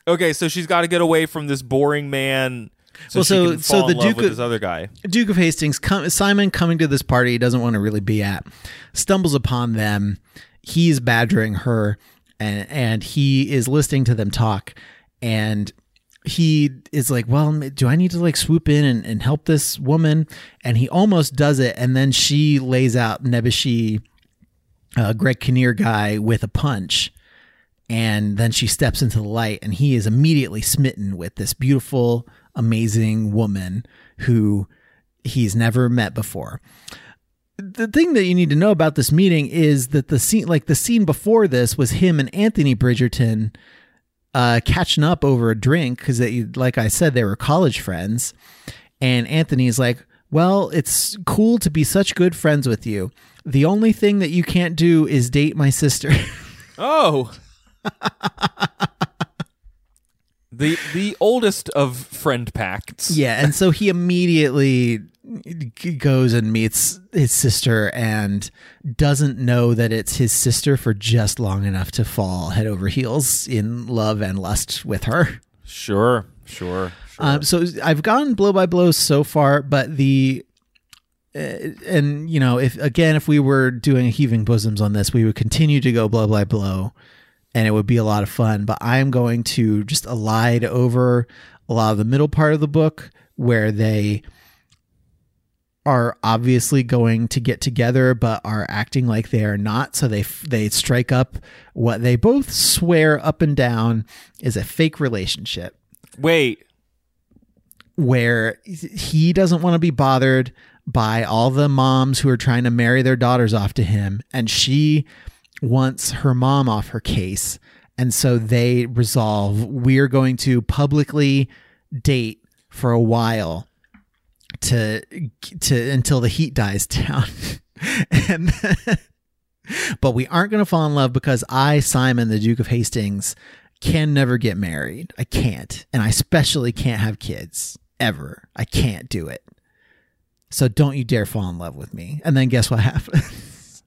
Okay, so she's got to get away from this boring man. So Well, so- so the Duke of- this other guy. Duke of Hastings, com- Simon coming to this party he doesn't want to really be at, stumbles upon them. He's badgering her, and and he is listening to them talk, and he is like, "Well, do I need to like swoop in and, and help this woman?" And he almost does it, and then she lays out Nebuchadnezzar, uh, Greg Kinnear guy with a punch. And then she steps into the light, and he is immediately smitten with this beautiful, amazing woman who he's never met before. The thing that you need to know about this meeting is that the scene, like the scene before this, was him and Anthony Bridgerton uh, catching up over a drink because, like I said, they were college friends. And Anthony's like, Well, it's cool to be such good friends with you. The only thing that you can't do is date my sister. Oh. the the oldest of friend pacts. yeah. And so he immediately goes and meets his sister and doesn't know that it's his sister for just long enough to fall head over heels in love and lust with her. Sure, sure, sure. Um, so I've gone blow by blow so far, but the uh, and you know if again if we were doing heaving bosoms on this, we would continue to go blow by blow, and it would be a lot of fun. But I am going to just elide over a lot of the middle part of the book where they are obviously going to get together but are acting like they are not. So they they strike up what they both swear up and down is a fake relationship. Wait. where he doesn't want to be bothered by all the moms who are trying to marry their daughters off to him and she wants her mom off her case. And so they resolve we're going to publicly date for a while to to until the heat dies down and but we aren't going to fall in love because I Simon the Duke of Hastings can never get married. I can't. And I especially can't have kids ever. I can't do it. So don't you dare fall in love with me. And then guess what happens?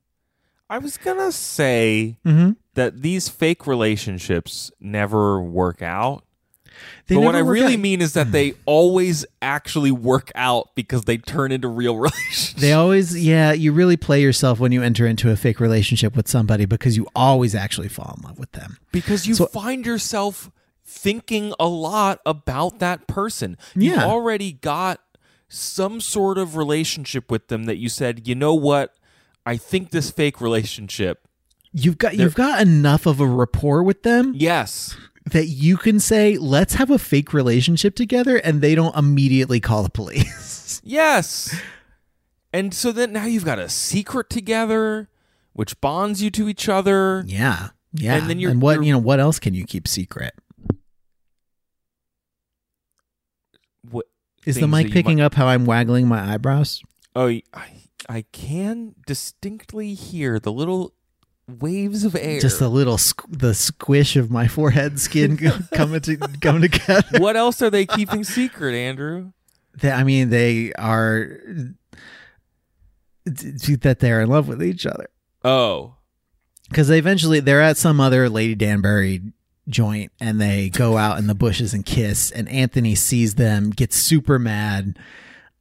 I was gonna say mm-hmm. that these fake relationships never work out. They but what I really out. mean is that they always actually work out because they turn into real relationships. They always, yeah, you really play yourself when you enter into a fake relationship with somebody because you always actually fall in love with them. because you So- find yourself thinking a lot about that person. You've Yeah. already got some sort of relationship with them that you said, you know what? I think this fake relationship. You've got you've got enough of a rapport with them Yes. That you can say, "Let's have a fake relationship together," and they don't immediately call the police. Yes. And so then now you've got a secret together, which bonds you to each other. yeah, yeah. And then you're- And what you're- you know? What else can you keep secret? What Is the mic picking might- up how I'm waggling my eyebrows? Oh, I, I can distinctly hear the little waves of air. Just a little squ- the squish of my forehead skin coming to coming together. what else are they keeping secret, Andrew? They, I mean, they are that they're in love with each other Oh. because they eventually they're at some other Lady Danbury joint and they go out in the bushes and kiss. And Anthony sees them, gets super mad.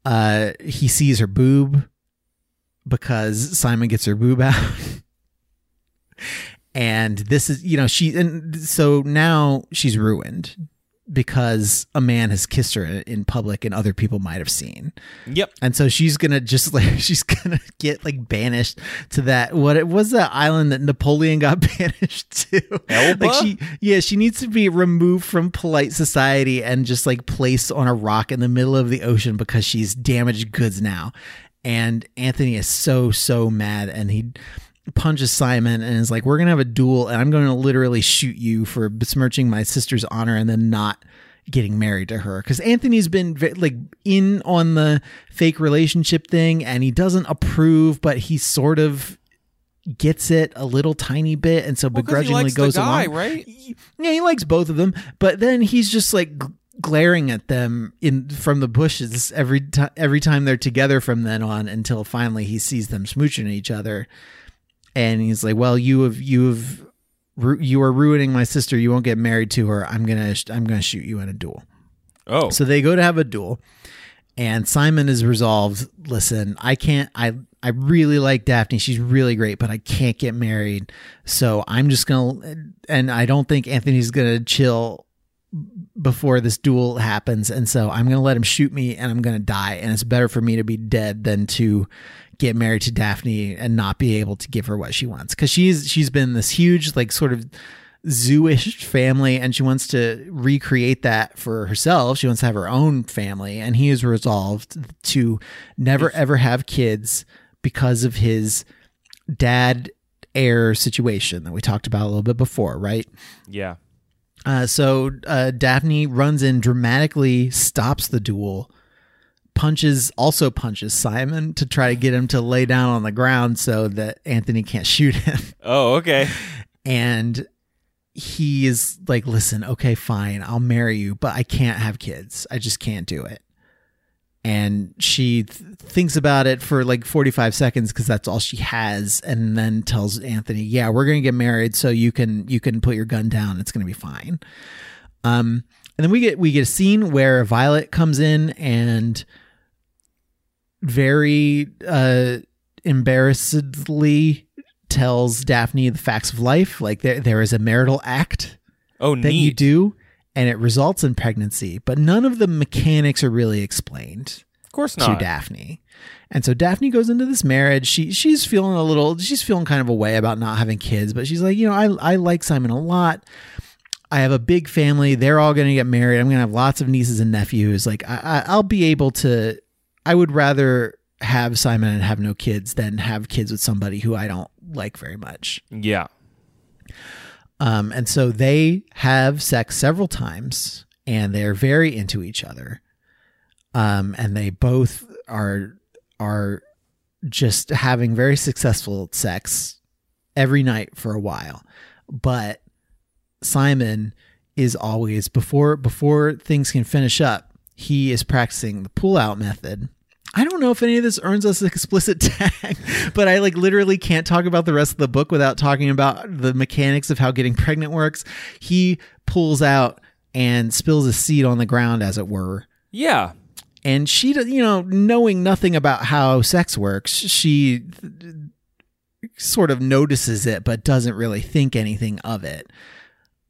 Uh, he sees her boob because Simon gets her boob out. and this is, you know, she, and so now she's ruined because a man has kissed her in public and other people might have seen. Yep. And so she's gonna just like she's gonna get like banished to that what it was that island that Napoleon got banished to. Elba? Like she yeah, she needs to be removed from polite society and just like placed on a rock in the middle of the ocean because she's damaged goods now. And Anthony is so, so mad and he punches Simon and is like, We're gonna have a duel and I'm gonna literally shoot you for besmirching my sister's honor and then not getting married to her because Anthony's been like in on the fake relationship thing and he doesn't approve, but he sort of gets it a little tiny bit, and so Well, begrudgingly goes guy, along. right? Yeah, he likes both of them, but then he's just like glaring at them in from the bushes every time every time they're together from then on until finally he sees them smooching each other, and he's like, "Well, you have you have." ru- You are ruining my sister. You won't get married to her. I'm gonna. I'm gonna shoot you in a duel. Oh. So they go to have a duel, and Simon is resolved. Listen, I can't. I I really like Daphne. She's really great, but I can't get married. So I'm just gonna. And I don't think Anthony's gonna chill before this duel happens. And so I'm gonna let him shoot me, and I'm gonna die. And it's better for me to be dead than to get married to Daphne and not be able to give her what she wants. Because she's she's been this huge like sort of zooish family and she wants to recreate that for herself. She wants to have her own family. And he is resolved to never ever have kids because of his dad heir situation that we talked about a little bit before right? Yeah. Uh, so uh, Daphne runs in, dramatically stops the duel, punches, also punches Simon to try to get him to lay down on the ground so that Anthony can't shoot him. Oh, okay. And he is like, listen, okay, fine, I'll marry you, but I can't have kids. I just can't do it. And she th- thinks about it for like 45 seconds because that's all she has, and then tells Anthony, "Yeah, we're gonna get married, so you can you can put your gun down. It's gonna be fine." Um, and then we get we get a scene where Violet comes in and very uh embarrassedly tells Daphne the facts of life. Like there there is a marital act Oh, that neat. you do and it results in pregnancy, but none of the mechanics are really explained Of course to. Daphne. And so Daphne goes into this marriage. She she's feeling a little she's feeling kind of a way about not having kids, but she's like, you know, I I like Simon a lot. I have a big family. They're all going to get married. I'm going to have lots of nieces and nephews. Like I, I I'll be able to I would rather have Simon and have no kids than have kids with somebody who I don't like very much. Yeah. Um, and so they have sex several times and they're very into each other. Um, and they both are are just having very successful sex every night for a while. But Simon is always before before things can finish up, he is practicing the pull out method. I don't know if any of this earns us an explicit tag, but I like literally can't talk about the rest of the book without talking about the mechanics of how getting pregnant works. He pulls out and spills a seed on the ground, as it were. Yeah. And she, you know, knowing nothing about how sex works, she sort of notices it, but doesn't really think anything of it.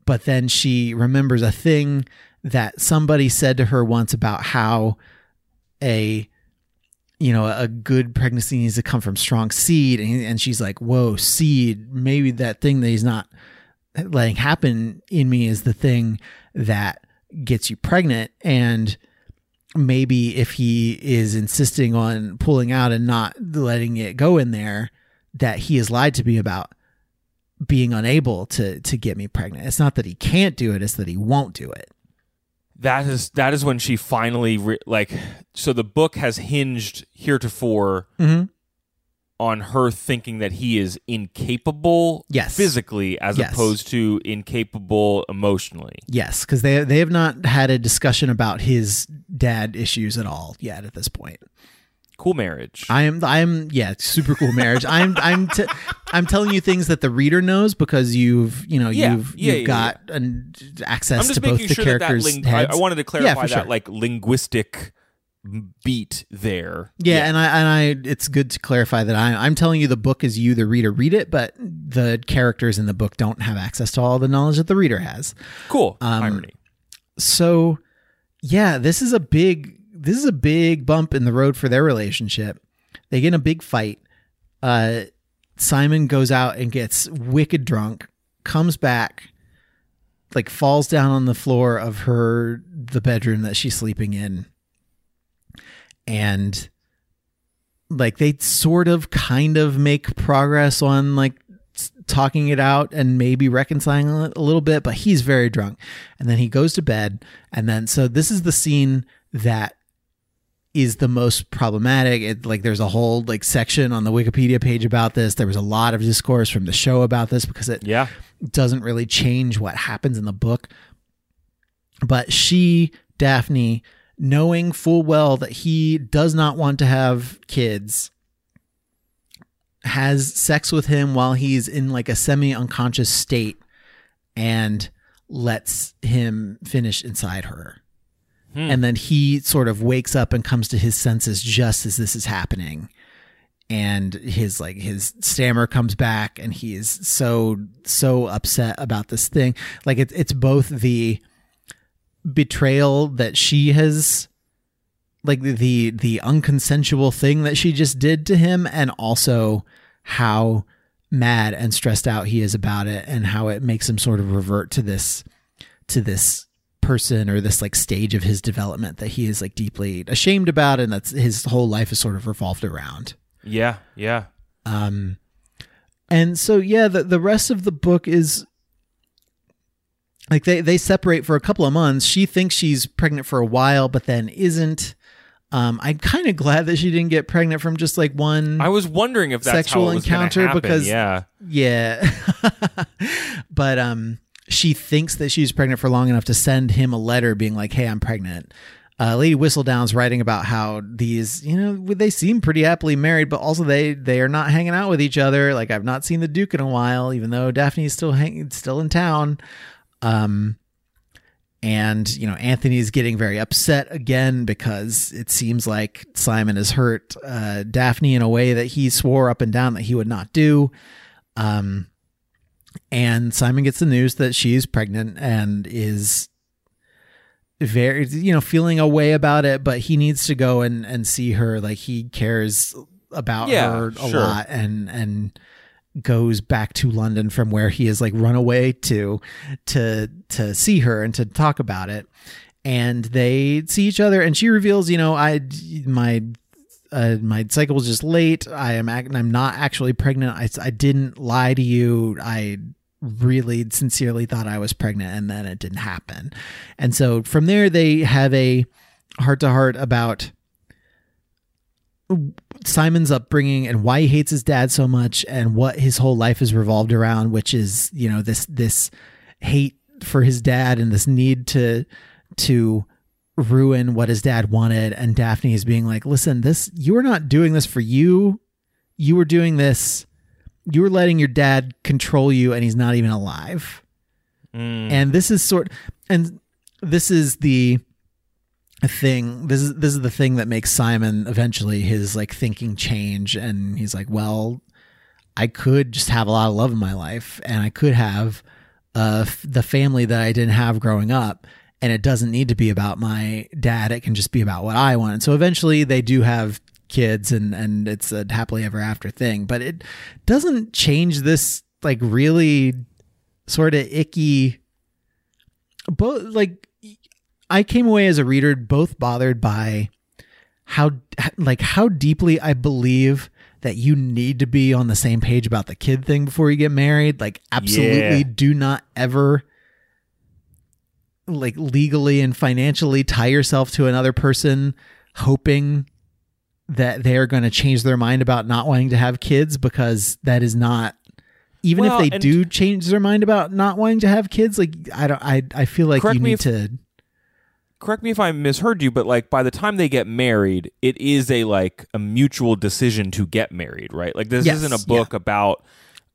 But then she remembers a thing that somebody said to her once about how a you know a good pregnancy needs to come from strong seed. And, and she's like whoa seed maybe that thing that he's not letting happen in me is the thing that gets you pregnant. And maybe if he is insisting on pulling out and not letting it go in there that he has lied to me about being unable to to get me pregnant. It's not that he can't do it it's that he won't do it That is that is when she finally re- like so the book has hinged heretofore Mhm. on her thinking that he is incapable Yes. physically as Yes. opposed to incapable emotionally. Yes, because they they have not had a discussion about his dad issues at all yet at this point. Cool marriage. I am I am yeah, super cool marriage. I'm I'm t- I'm telling you things that the reader knows because you've you know Yeah, you've yeah, you've yeah, got an access I'm just to both making the sure that, that characters' ling- I. I wanted to Yeah, clarify that like linguistic beat there. Yeah, and I and I it's good to clarify that I I'm telling you the book is you the reader read it, but the characters in the book don't have access to all the knowledge that the reader has. Cool. Um, Irony. so yeah this is a big this is a big bump in the road for their relationship. They get in a big fight. Uh simon goes out and gets wicked drunk comes back like falls down on the floor of her the bedroom that she's sleeping in. And like they sort of kind of make progress on like talking it out and maybe reconciling a little bit but he's very drunk. And then he goes to bed. And then so this is the scene that is the most problematic it like there's a whole like section on the wikipedia page about this there was a lot of discourse from the show about this because it Yeah. doesn't really change what happens in the book. But she, Daphne, knowing full well that he does not want to have kids, has sex with him while he's in like a semi unconscious state and lets him finish inside her. Hmm. And then he sort of wakes up and comes to his senses just as this is happening. And his like his stammer comes back and he is so so upset about this thing. Like it's it's both the betrayal that she has like the, the unconsensual thing that she just did to him and also how mad and stressed out he is about it and how it makes him sort of revert to this to this person or this like stage of his development that he is like deeply ashamed about and that's his whole life is sort of revolved around Yeah. Yeah. um, and so yeah, the the rest of the book is like they they separate for a couple of months. She thinks she's pregnant for a while, but then isn't. Um, I'm kind of glad that she didn't get pregnant from just like one. I was wondering if that's Sexual how it was encounter because- yeah, Yeah. but um she thinks that she's pregnant for long enough to send him a letter being like, "Hey, I'm pregnant." Uh, Lady Whistledown's writing about how these, you know, they seem pretty happily married, but also they they are not hanging out with each other. Like I've not seen the Duke in a while, even though Daphne's still hanging, still in town. Um, and you know Anthony's getting very upset again because it seems like Simon has hurt uh, Daphne in a way that he swore up and down that he would not do. Um, and Simon gets the news that she's pregnant and is very, you know, feeling a way about it, but he needs to go and, and see her. Like he cares about Yeah, her a sure. lot and, and goes back to London from where he has like run away to, to, to see her and to talk about it. And they see each other and she reveals, you know, I, my uh, my cycle was just late. I am ac- I'm not actually pregnant. I, I didn't lie to you. I really sincerely thought I was pregnant and then it didn't happen. And so from there they have a heart to heart about Simon's upbringing and why he hates his dad so much and what his whole life is revolved around, which is, you know, this this hate for his dad and this need to to ruin what his dad wanted and Daphne is being like, "Listen, this you were not doing this for you. You were doing this you were letting your dad control you and he's not even alive." Mm. And this is sort and this is the thing this is this is the thing that makes Simon eventually his like thinking change and he's like, "Well, I could just have a lot of love in my life and I could have uh f- the family that I didn't have growing up and it doesn't need to be about my dad it can just be about what I want." And so eventually they do have kids and and it's a happily ever after thing, but it doesn't change this like really sort of icky both like I came away as a reader both bothered by how like how deeply I believe that you need to be on the same page about the kid thing before you get married. Like absolutely Yeah. do not ever like legally and financially tie yourself to another person hoping that they're going to change their mind about not wanting to have kids because that is not even Well, if they do change their mind about not wanting to have kids like i don't i, I feel like you need if- to correct me if I misheard you, but like by the time they get married, it is a like a mutual decision to get married, right? Like this Yes, isn't a book about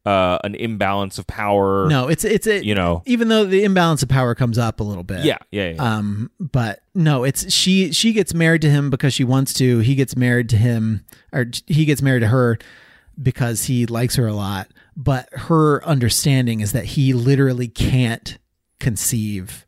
uh, an imbalance of power. no it's it's a you know. even though the imbalance of power comes up a little bit Yeah, yeah, yeah. um but no it's she she gets married to him because she wants to he gets married to him or he gets married to her because he likes her a lot but her understanding is that he literally can't conceive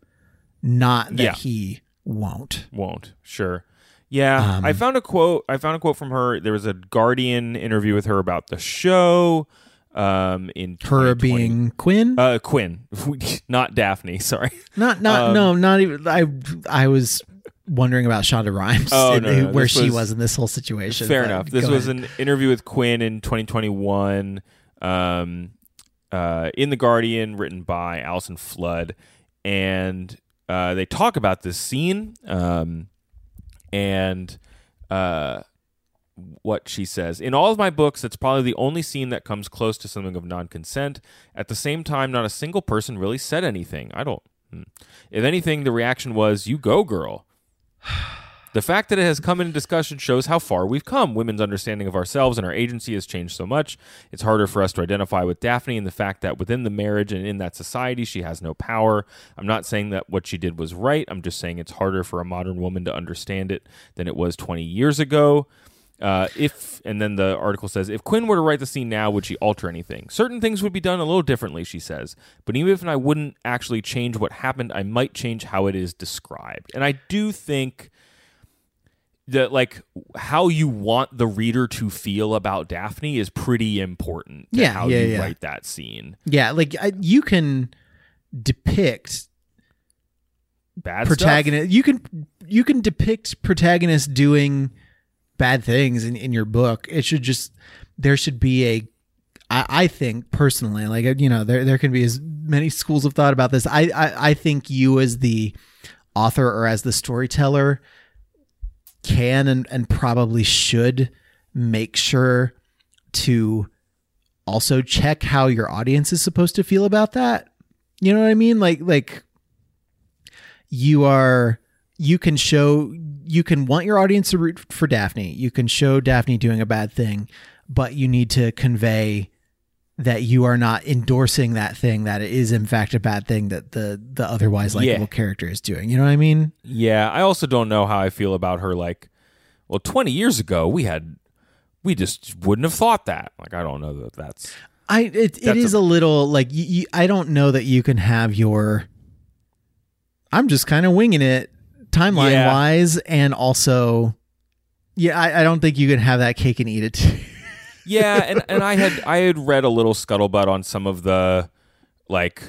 not that Yeah. he won't won't sure yeah Um, i found a quote i found a quote from her there was a guardian interview with her about the show um in her 2020. being quinn? Uh quinn. Not daphne sorry. Not not um, no not even i i was wondering about Shonda Rhimes Oh, and no, no, where she was- was in this whole situation fair enough. this was ahead. an interview with quinn in 2021 um uh in the guardian written by Alison Flood. And uh they talk about this scene um and uh what she says. In all of my books, it's probably the only scene that comes close to something of non consent. At the same time, not a single person really said anything. I don't. hmm. If anything, the reaction was, You go, girl. The fact that it has come into discussion shows how far we've come. Women's understanding of ourselves and our agency has changed so much. It's harder for us to identify with Daphne and the fact that within the marriage and in that society, she has no power. I'm not saying that what she did was right. I'm just saying it's harder for a modern woman to understand it than it was 20 years ago. Uh, if and then the article says if Quinn were to write the scene now, would she alter anything? Certain things would be done a little differently, she says. But even if I wouldn't actually change what happened, I might change how it is described. And I do think that like how you want the reader to feel about Daphne is pretty important. To Yeah, how yeah, you yeah. write that scene. yeah like I, you can depict Bad stuff. protagonist you can you can depict protagonists doing bad things in, in your book it should just there should be a I, I think personally, like you know, there there can be as many schools of thought about this. I, I I think you as the author or as the storyteller can and, and probably should make sure to also check how your audience is supposed to feel about that. You know what I mean? Like like you are you can show you can want your audience to root for Daphne. You can show Daphne doing a bad thing, but you need to convey that you are not endorsing that thing that it is in fact a bad thing that the the otherwise likable Yeah. character is doing. You know what I mean? Yeah, I also don't know how I feel about her. Like, well, 20 years ago, we had, we just wouldn't have thought that. Like, I don't know that that's. I it, it is a, little like you, you, I don't know that you can have your I'm just kind of winging it timeline Yeah. wise and also yeah I, I don't think you can have that cake and eat it too. Yeah, and, and I had I had read a little scuttlebutt on some of the, like,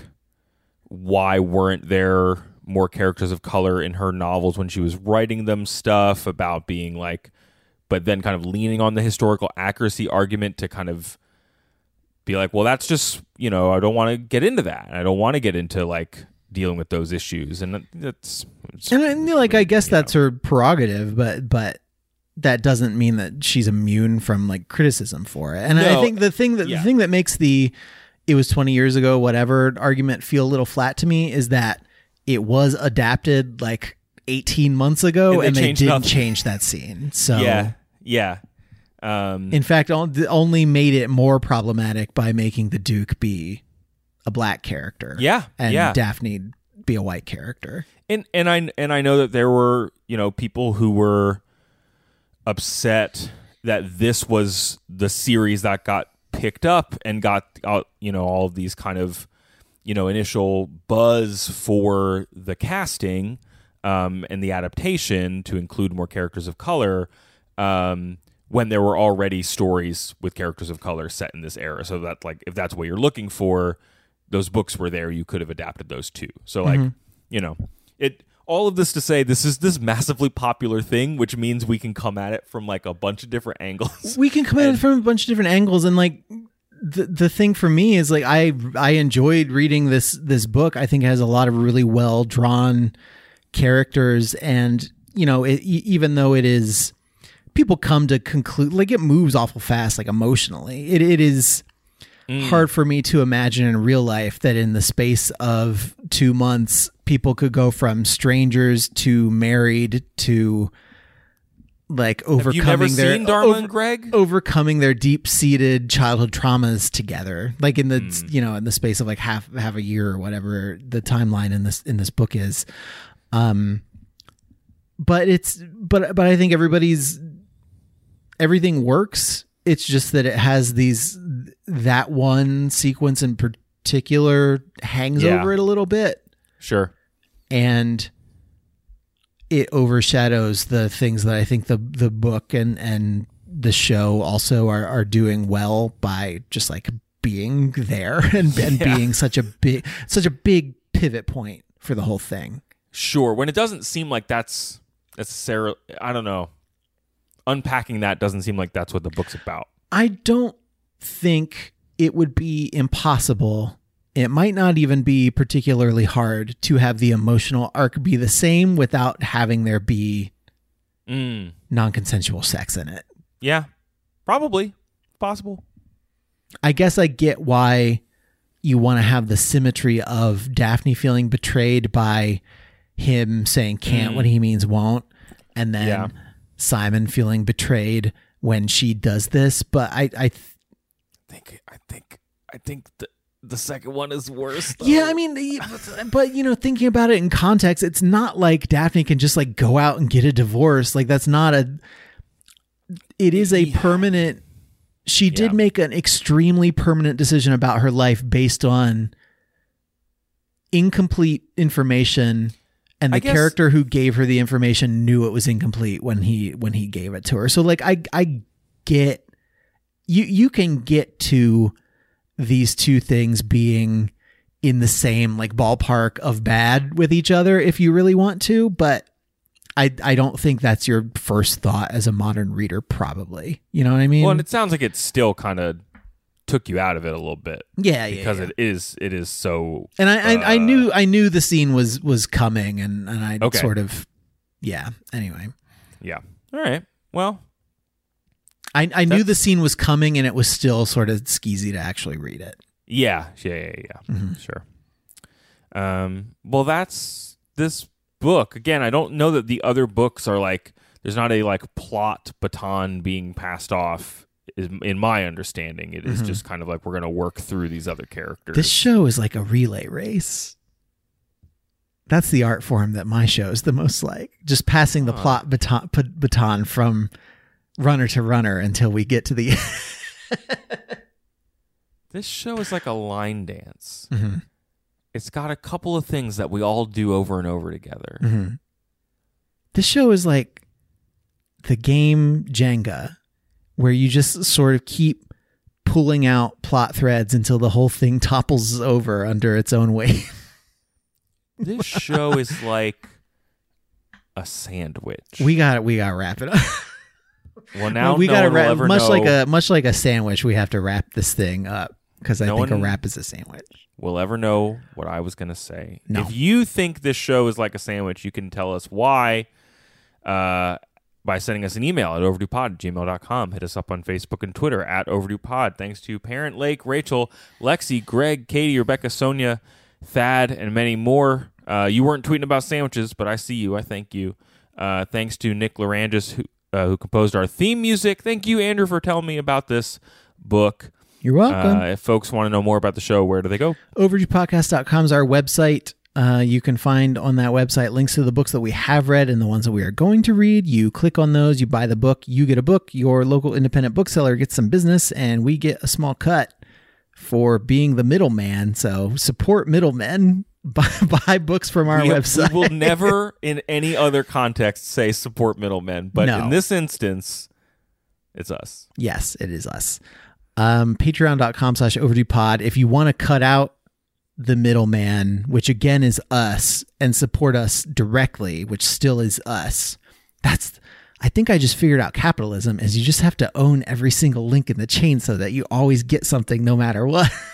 why weren't there more characters of color in her novels when she was writing them stuff about being like, but then kind of leaning on the historical accuracy argument to kind of be like, well, that's just you know I don't want to get into that. I don't want to get into like dealing with those issues, and that- that's and I mean, like I guess that's her prerogative but but that doesn't mean that she's immune from like criticism for it. And I think the thing that Yeah. the thing that makes the it was 20 years ago whatever argument feel a little flat to me is that it was adapted like 18 months ago And and they they, didn't nothing. change that scene. So yeah, yeah. Um, in fact only made it more problematic by making the duke be a black character. Yeah, And yeah. Daphne be a white character. and and I and I know that there were you know people who were upset that this was the series that got picked up and got out you know all of these kind of you know initial buzz for the casting um, and the adaptation to include more characters of color um, when there were already stories with characters of color set in this era so that like if that's what you're looking for those books were there you could have adapted those too so like mm-hmm. you know it all of this to say this is this massively popular thing which means we can come at it from like a bunch of different angles we can come at it from a bunch of different angles and like the the thing for me is like I I enjoyed reading this this book. I think it has a lot of really well drawn characters and you know it, even though it is people come to conclude like it moves awful fast like emotionally. It it is hard for me to imagine in real life that in the space of 2 months people could go from strangers to married to like overcoming have you never their seen darla over- and greg? overcoming their deep-seated childhood traumas together. Like in the Hmm. you know in the space of like half half a year or whatever the timeline in this in this book is. Um but it's but but i think everybody's everything works. It's just that it has these that one sequence in particular hangs Yeah. over it a little bit sure and it overshadows the things that I think the the book and and the show also are are doing well by just like being there and, and Yeah. being such a big such a big pivot point for the whole thing. Sure. When it doesn't seem like that's necessarily, I don't know. Unpacking that doesn't seem like that's what the book's about. I don't think it would be impossible. It might not even be particularly hard to have the emotional arc be the same without having there be Mm. non-consensual sex in it. Yeah. Probably. Possible. I guess I get why you want to have the symmetry of Daphne feeling betrayed by him saying can't when he means won't, and then Yeah. Simon feeling betrayed when she does this. But I, I think. I think. I think the the second one is worse. though. yeah, I mean, but you know, thinking about it in context, it's not like Daphne can just like go out and get a divorce. Like that's not a. It is a Yeah. permanent. She did Yeah. make an extremely permanent decision about her life based on incomplete information and the guess- character who gave her the information knew it was incomplete when he when he gave it to her so like i i get you you can get to these two things being in the same like ballpark of bad with each other if you really want to but i i don't think that's your first thought as a modern reader probably you know what i mean Well, and it sounds like it's still kind of took you out of it a little bit Yeah, yeah. because yeah. it is it is so and I, I I uh, knew I knew the scene was was coming, and and I Okay. sort of yeah. Anyway, yeah. All right. Well, I I knew the scene was coming, and it was still sort of skeezy to actually read it. yeah, yeah, yeah, yeah. Mm-hmm. Sure. Um. Well, that's this book again. I don't know that the other books are like. There's not a like plot baton being passed off. Is in my understanding, it is just kind of like we're going to work through these other characters. Mm-hmm. This show is like a relay race. That's the art form that my show is the most like. Just passing the plot baton, baton from runner to runner until we get to the. End. This show is like a line dance. Mhm. It's got a couple of things that we all do over and over together. Mhm. This show is like the game Jenga, where you just sort of keep pulling out plot threads until the whole thing topples over under its own weight. This show is like a sandwich. we got it. we got to wrap it up. well now we no gotta wrap ever much know, like a much like a sandwich. We have to wrap this thing up because I No think a wrap is a sandwich. We'll ever know what I was gonna say. No. If you think this show is like a sandwich, you can tell us why uh, by sending us an email at overduepod at gmail.com. Hit us up on Facebook and Twitter at overduepod. Thanks to Parent Lake, Rachel, Lexi, Greg, Katie, Rebecca, Sonia, Thad, and many more. Uh, you weren't tweeting about sandwiches, but I see you. I thank you. Uh, thanks to Nick Lerangis, who, uh, who composed our theme music. Thank you, Andrew, for telling me about this book. You're welcome. Uh, if folks want to know more about the show, where do they go? overduepodcast.com is our website. Uh, you can find on that website links to the books that we have read and the ones that we are going to read. You click on those, you buy the book, you get a book. Your local independent bookseller gets some business, and we get a small cut for being the middleman. So support middlemen. Buy, buy books from our we, website. we will never, in any other context, say support middlemen, but No. in this instance, it's us. Yes, it is us. Um, Patreon.com slash overdue pod. If you want to cut out the middleman, which again is us, and support us directly, which still is us, that's I think I just figured out capitalism is you just have to own every single link in the chain so that you always get something no matter what.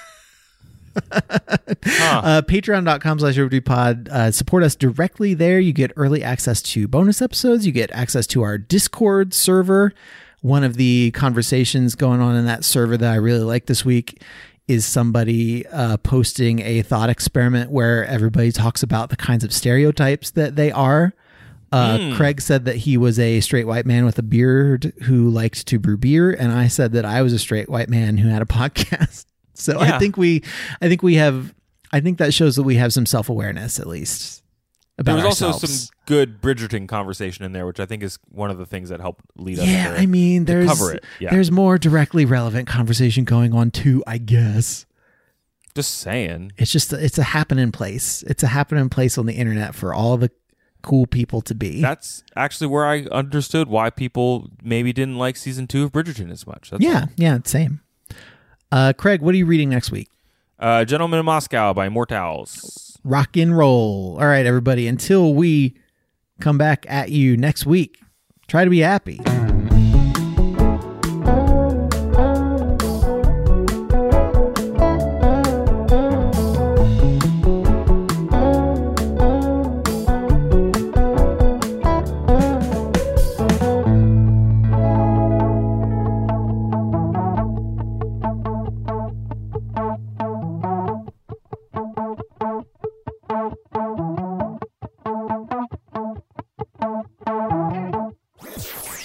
Uh, Patreon.com slash overdue pod. Uh, support us directly there. You get early access to bonus episodes. You get access to our Discord server. One of the conversations going on in that server that I really like this week is somebody uh, posting a thought experiment where everybody talks about the kinds of stereotypes that they are. Uh, Craig said that he was a straight white man with a beard who liked to brew beer, and I said that I was a straight white man who had a podcast. So I think we, I think we have, I think that shows that we have some self awareness at least about There was also some good Bridgerton conversation in there, which I think is one of the things that helped lead us. yeah, to, I mean, there's cover it. Yeah, there's more directly relevant conversation going on too. I guess just saying. it's just it's a happening place. It's a happening place on the internet for all the cool people to be. That's actually where I understood why people maybe didn't like season two of Bridgerton as much. That's yeah, all. yeah, same. Uh, Craig, what are you reading next week? Uh, Gentleman in Moscow by Amor Towles. rock and roll. All right, everybody, until we come back at you next week, try to be happy.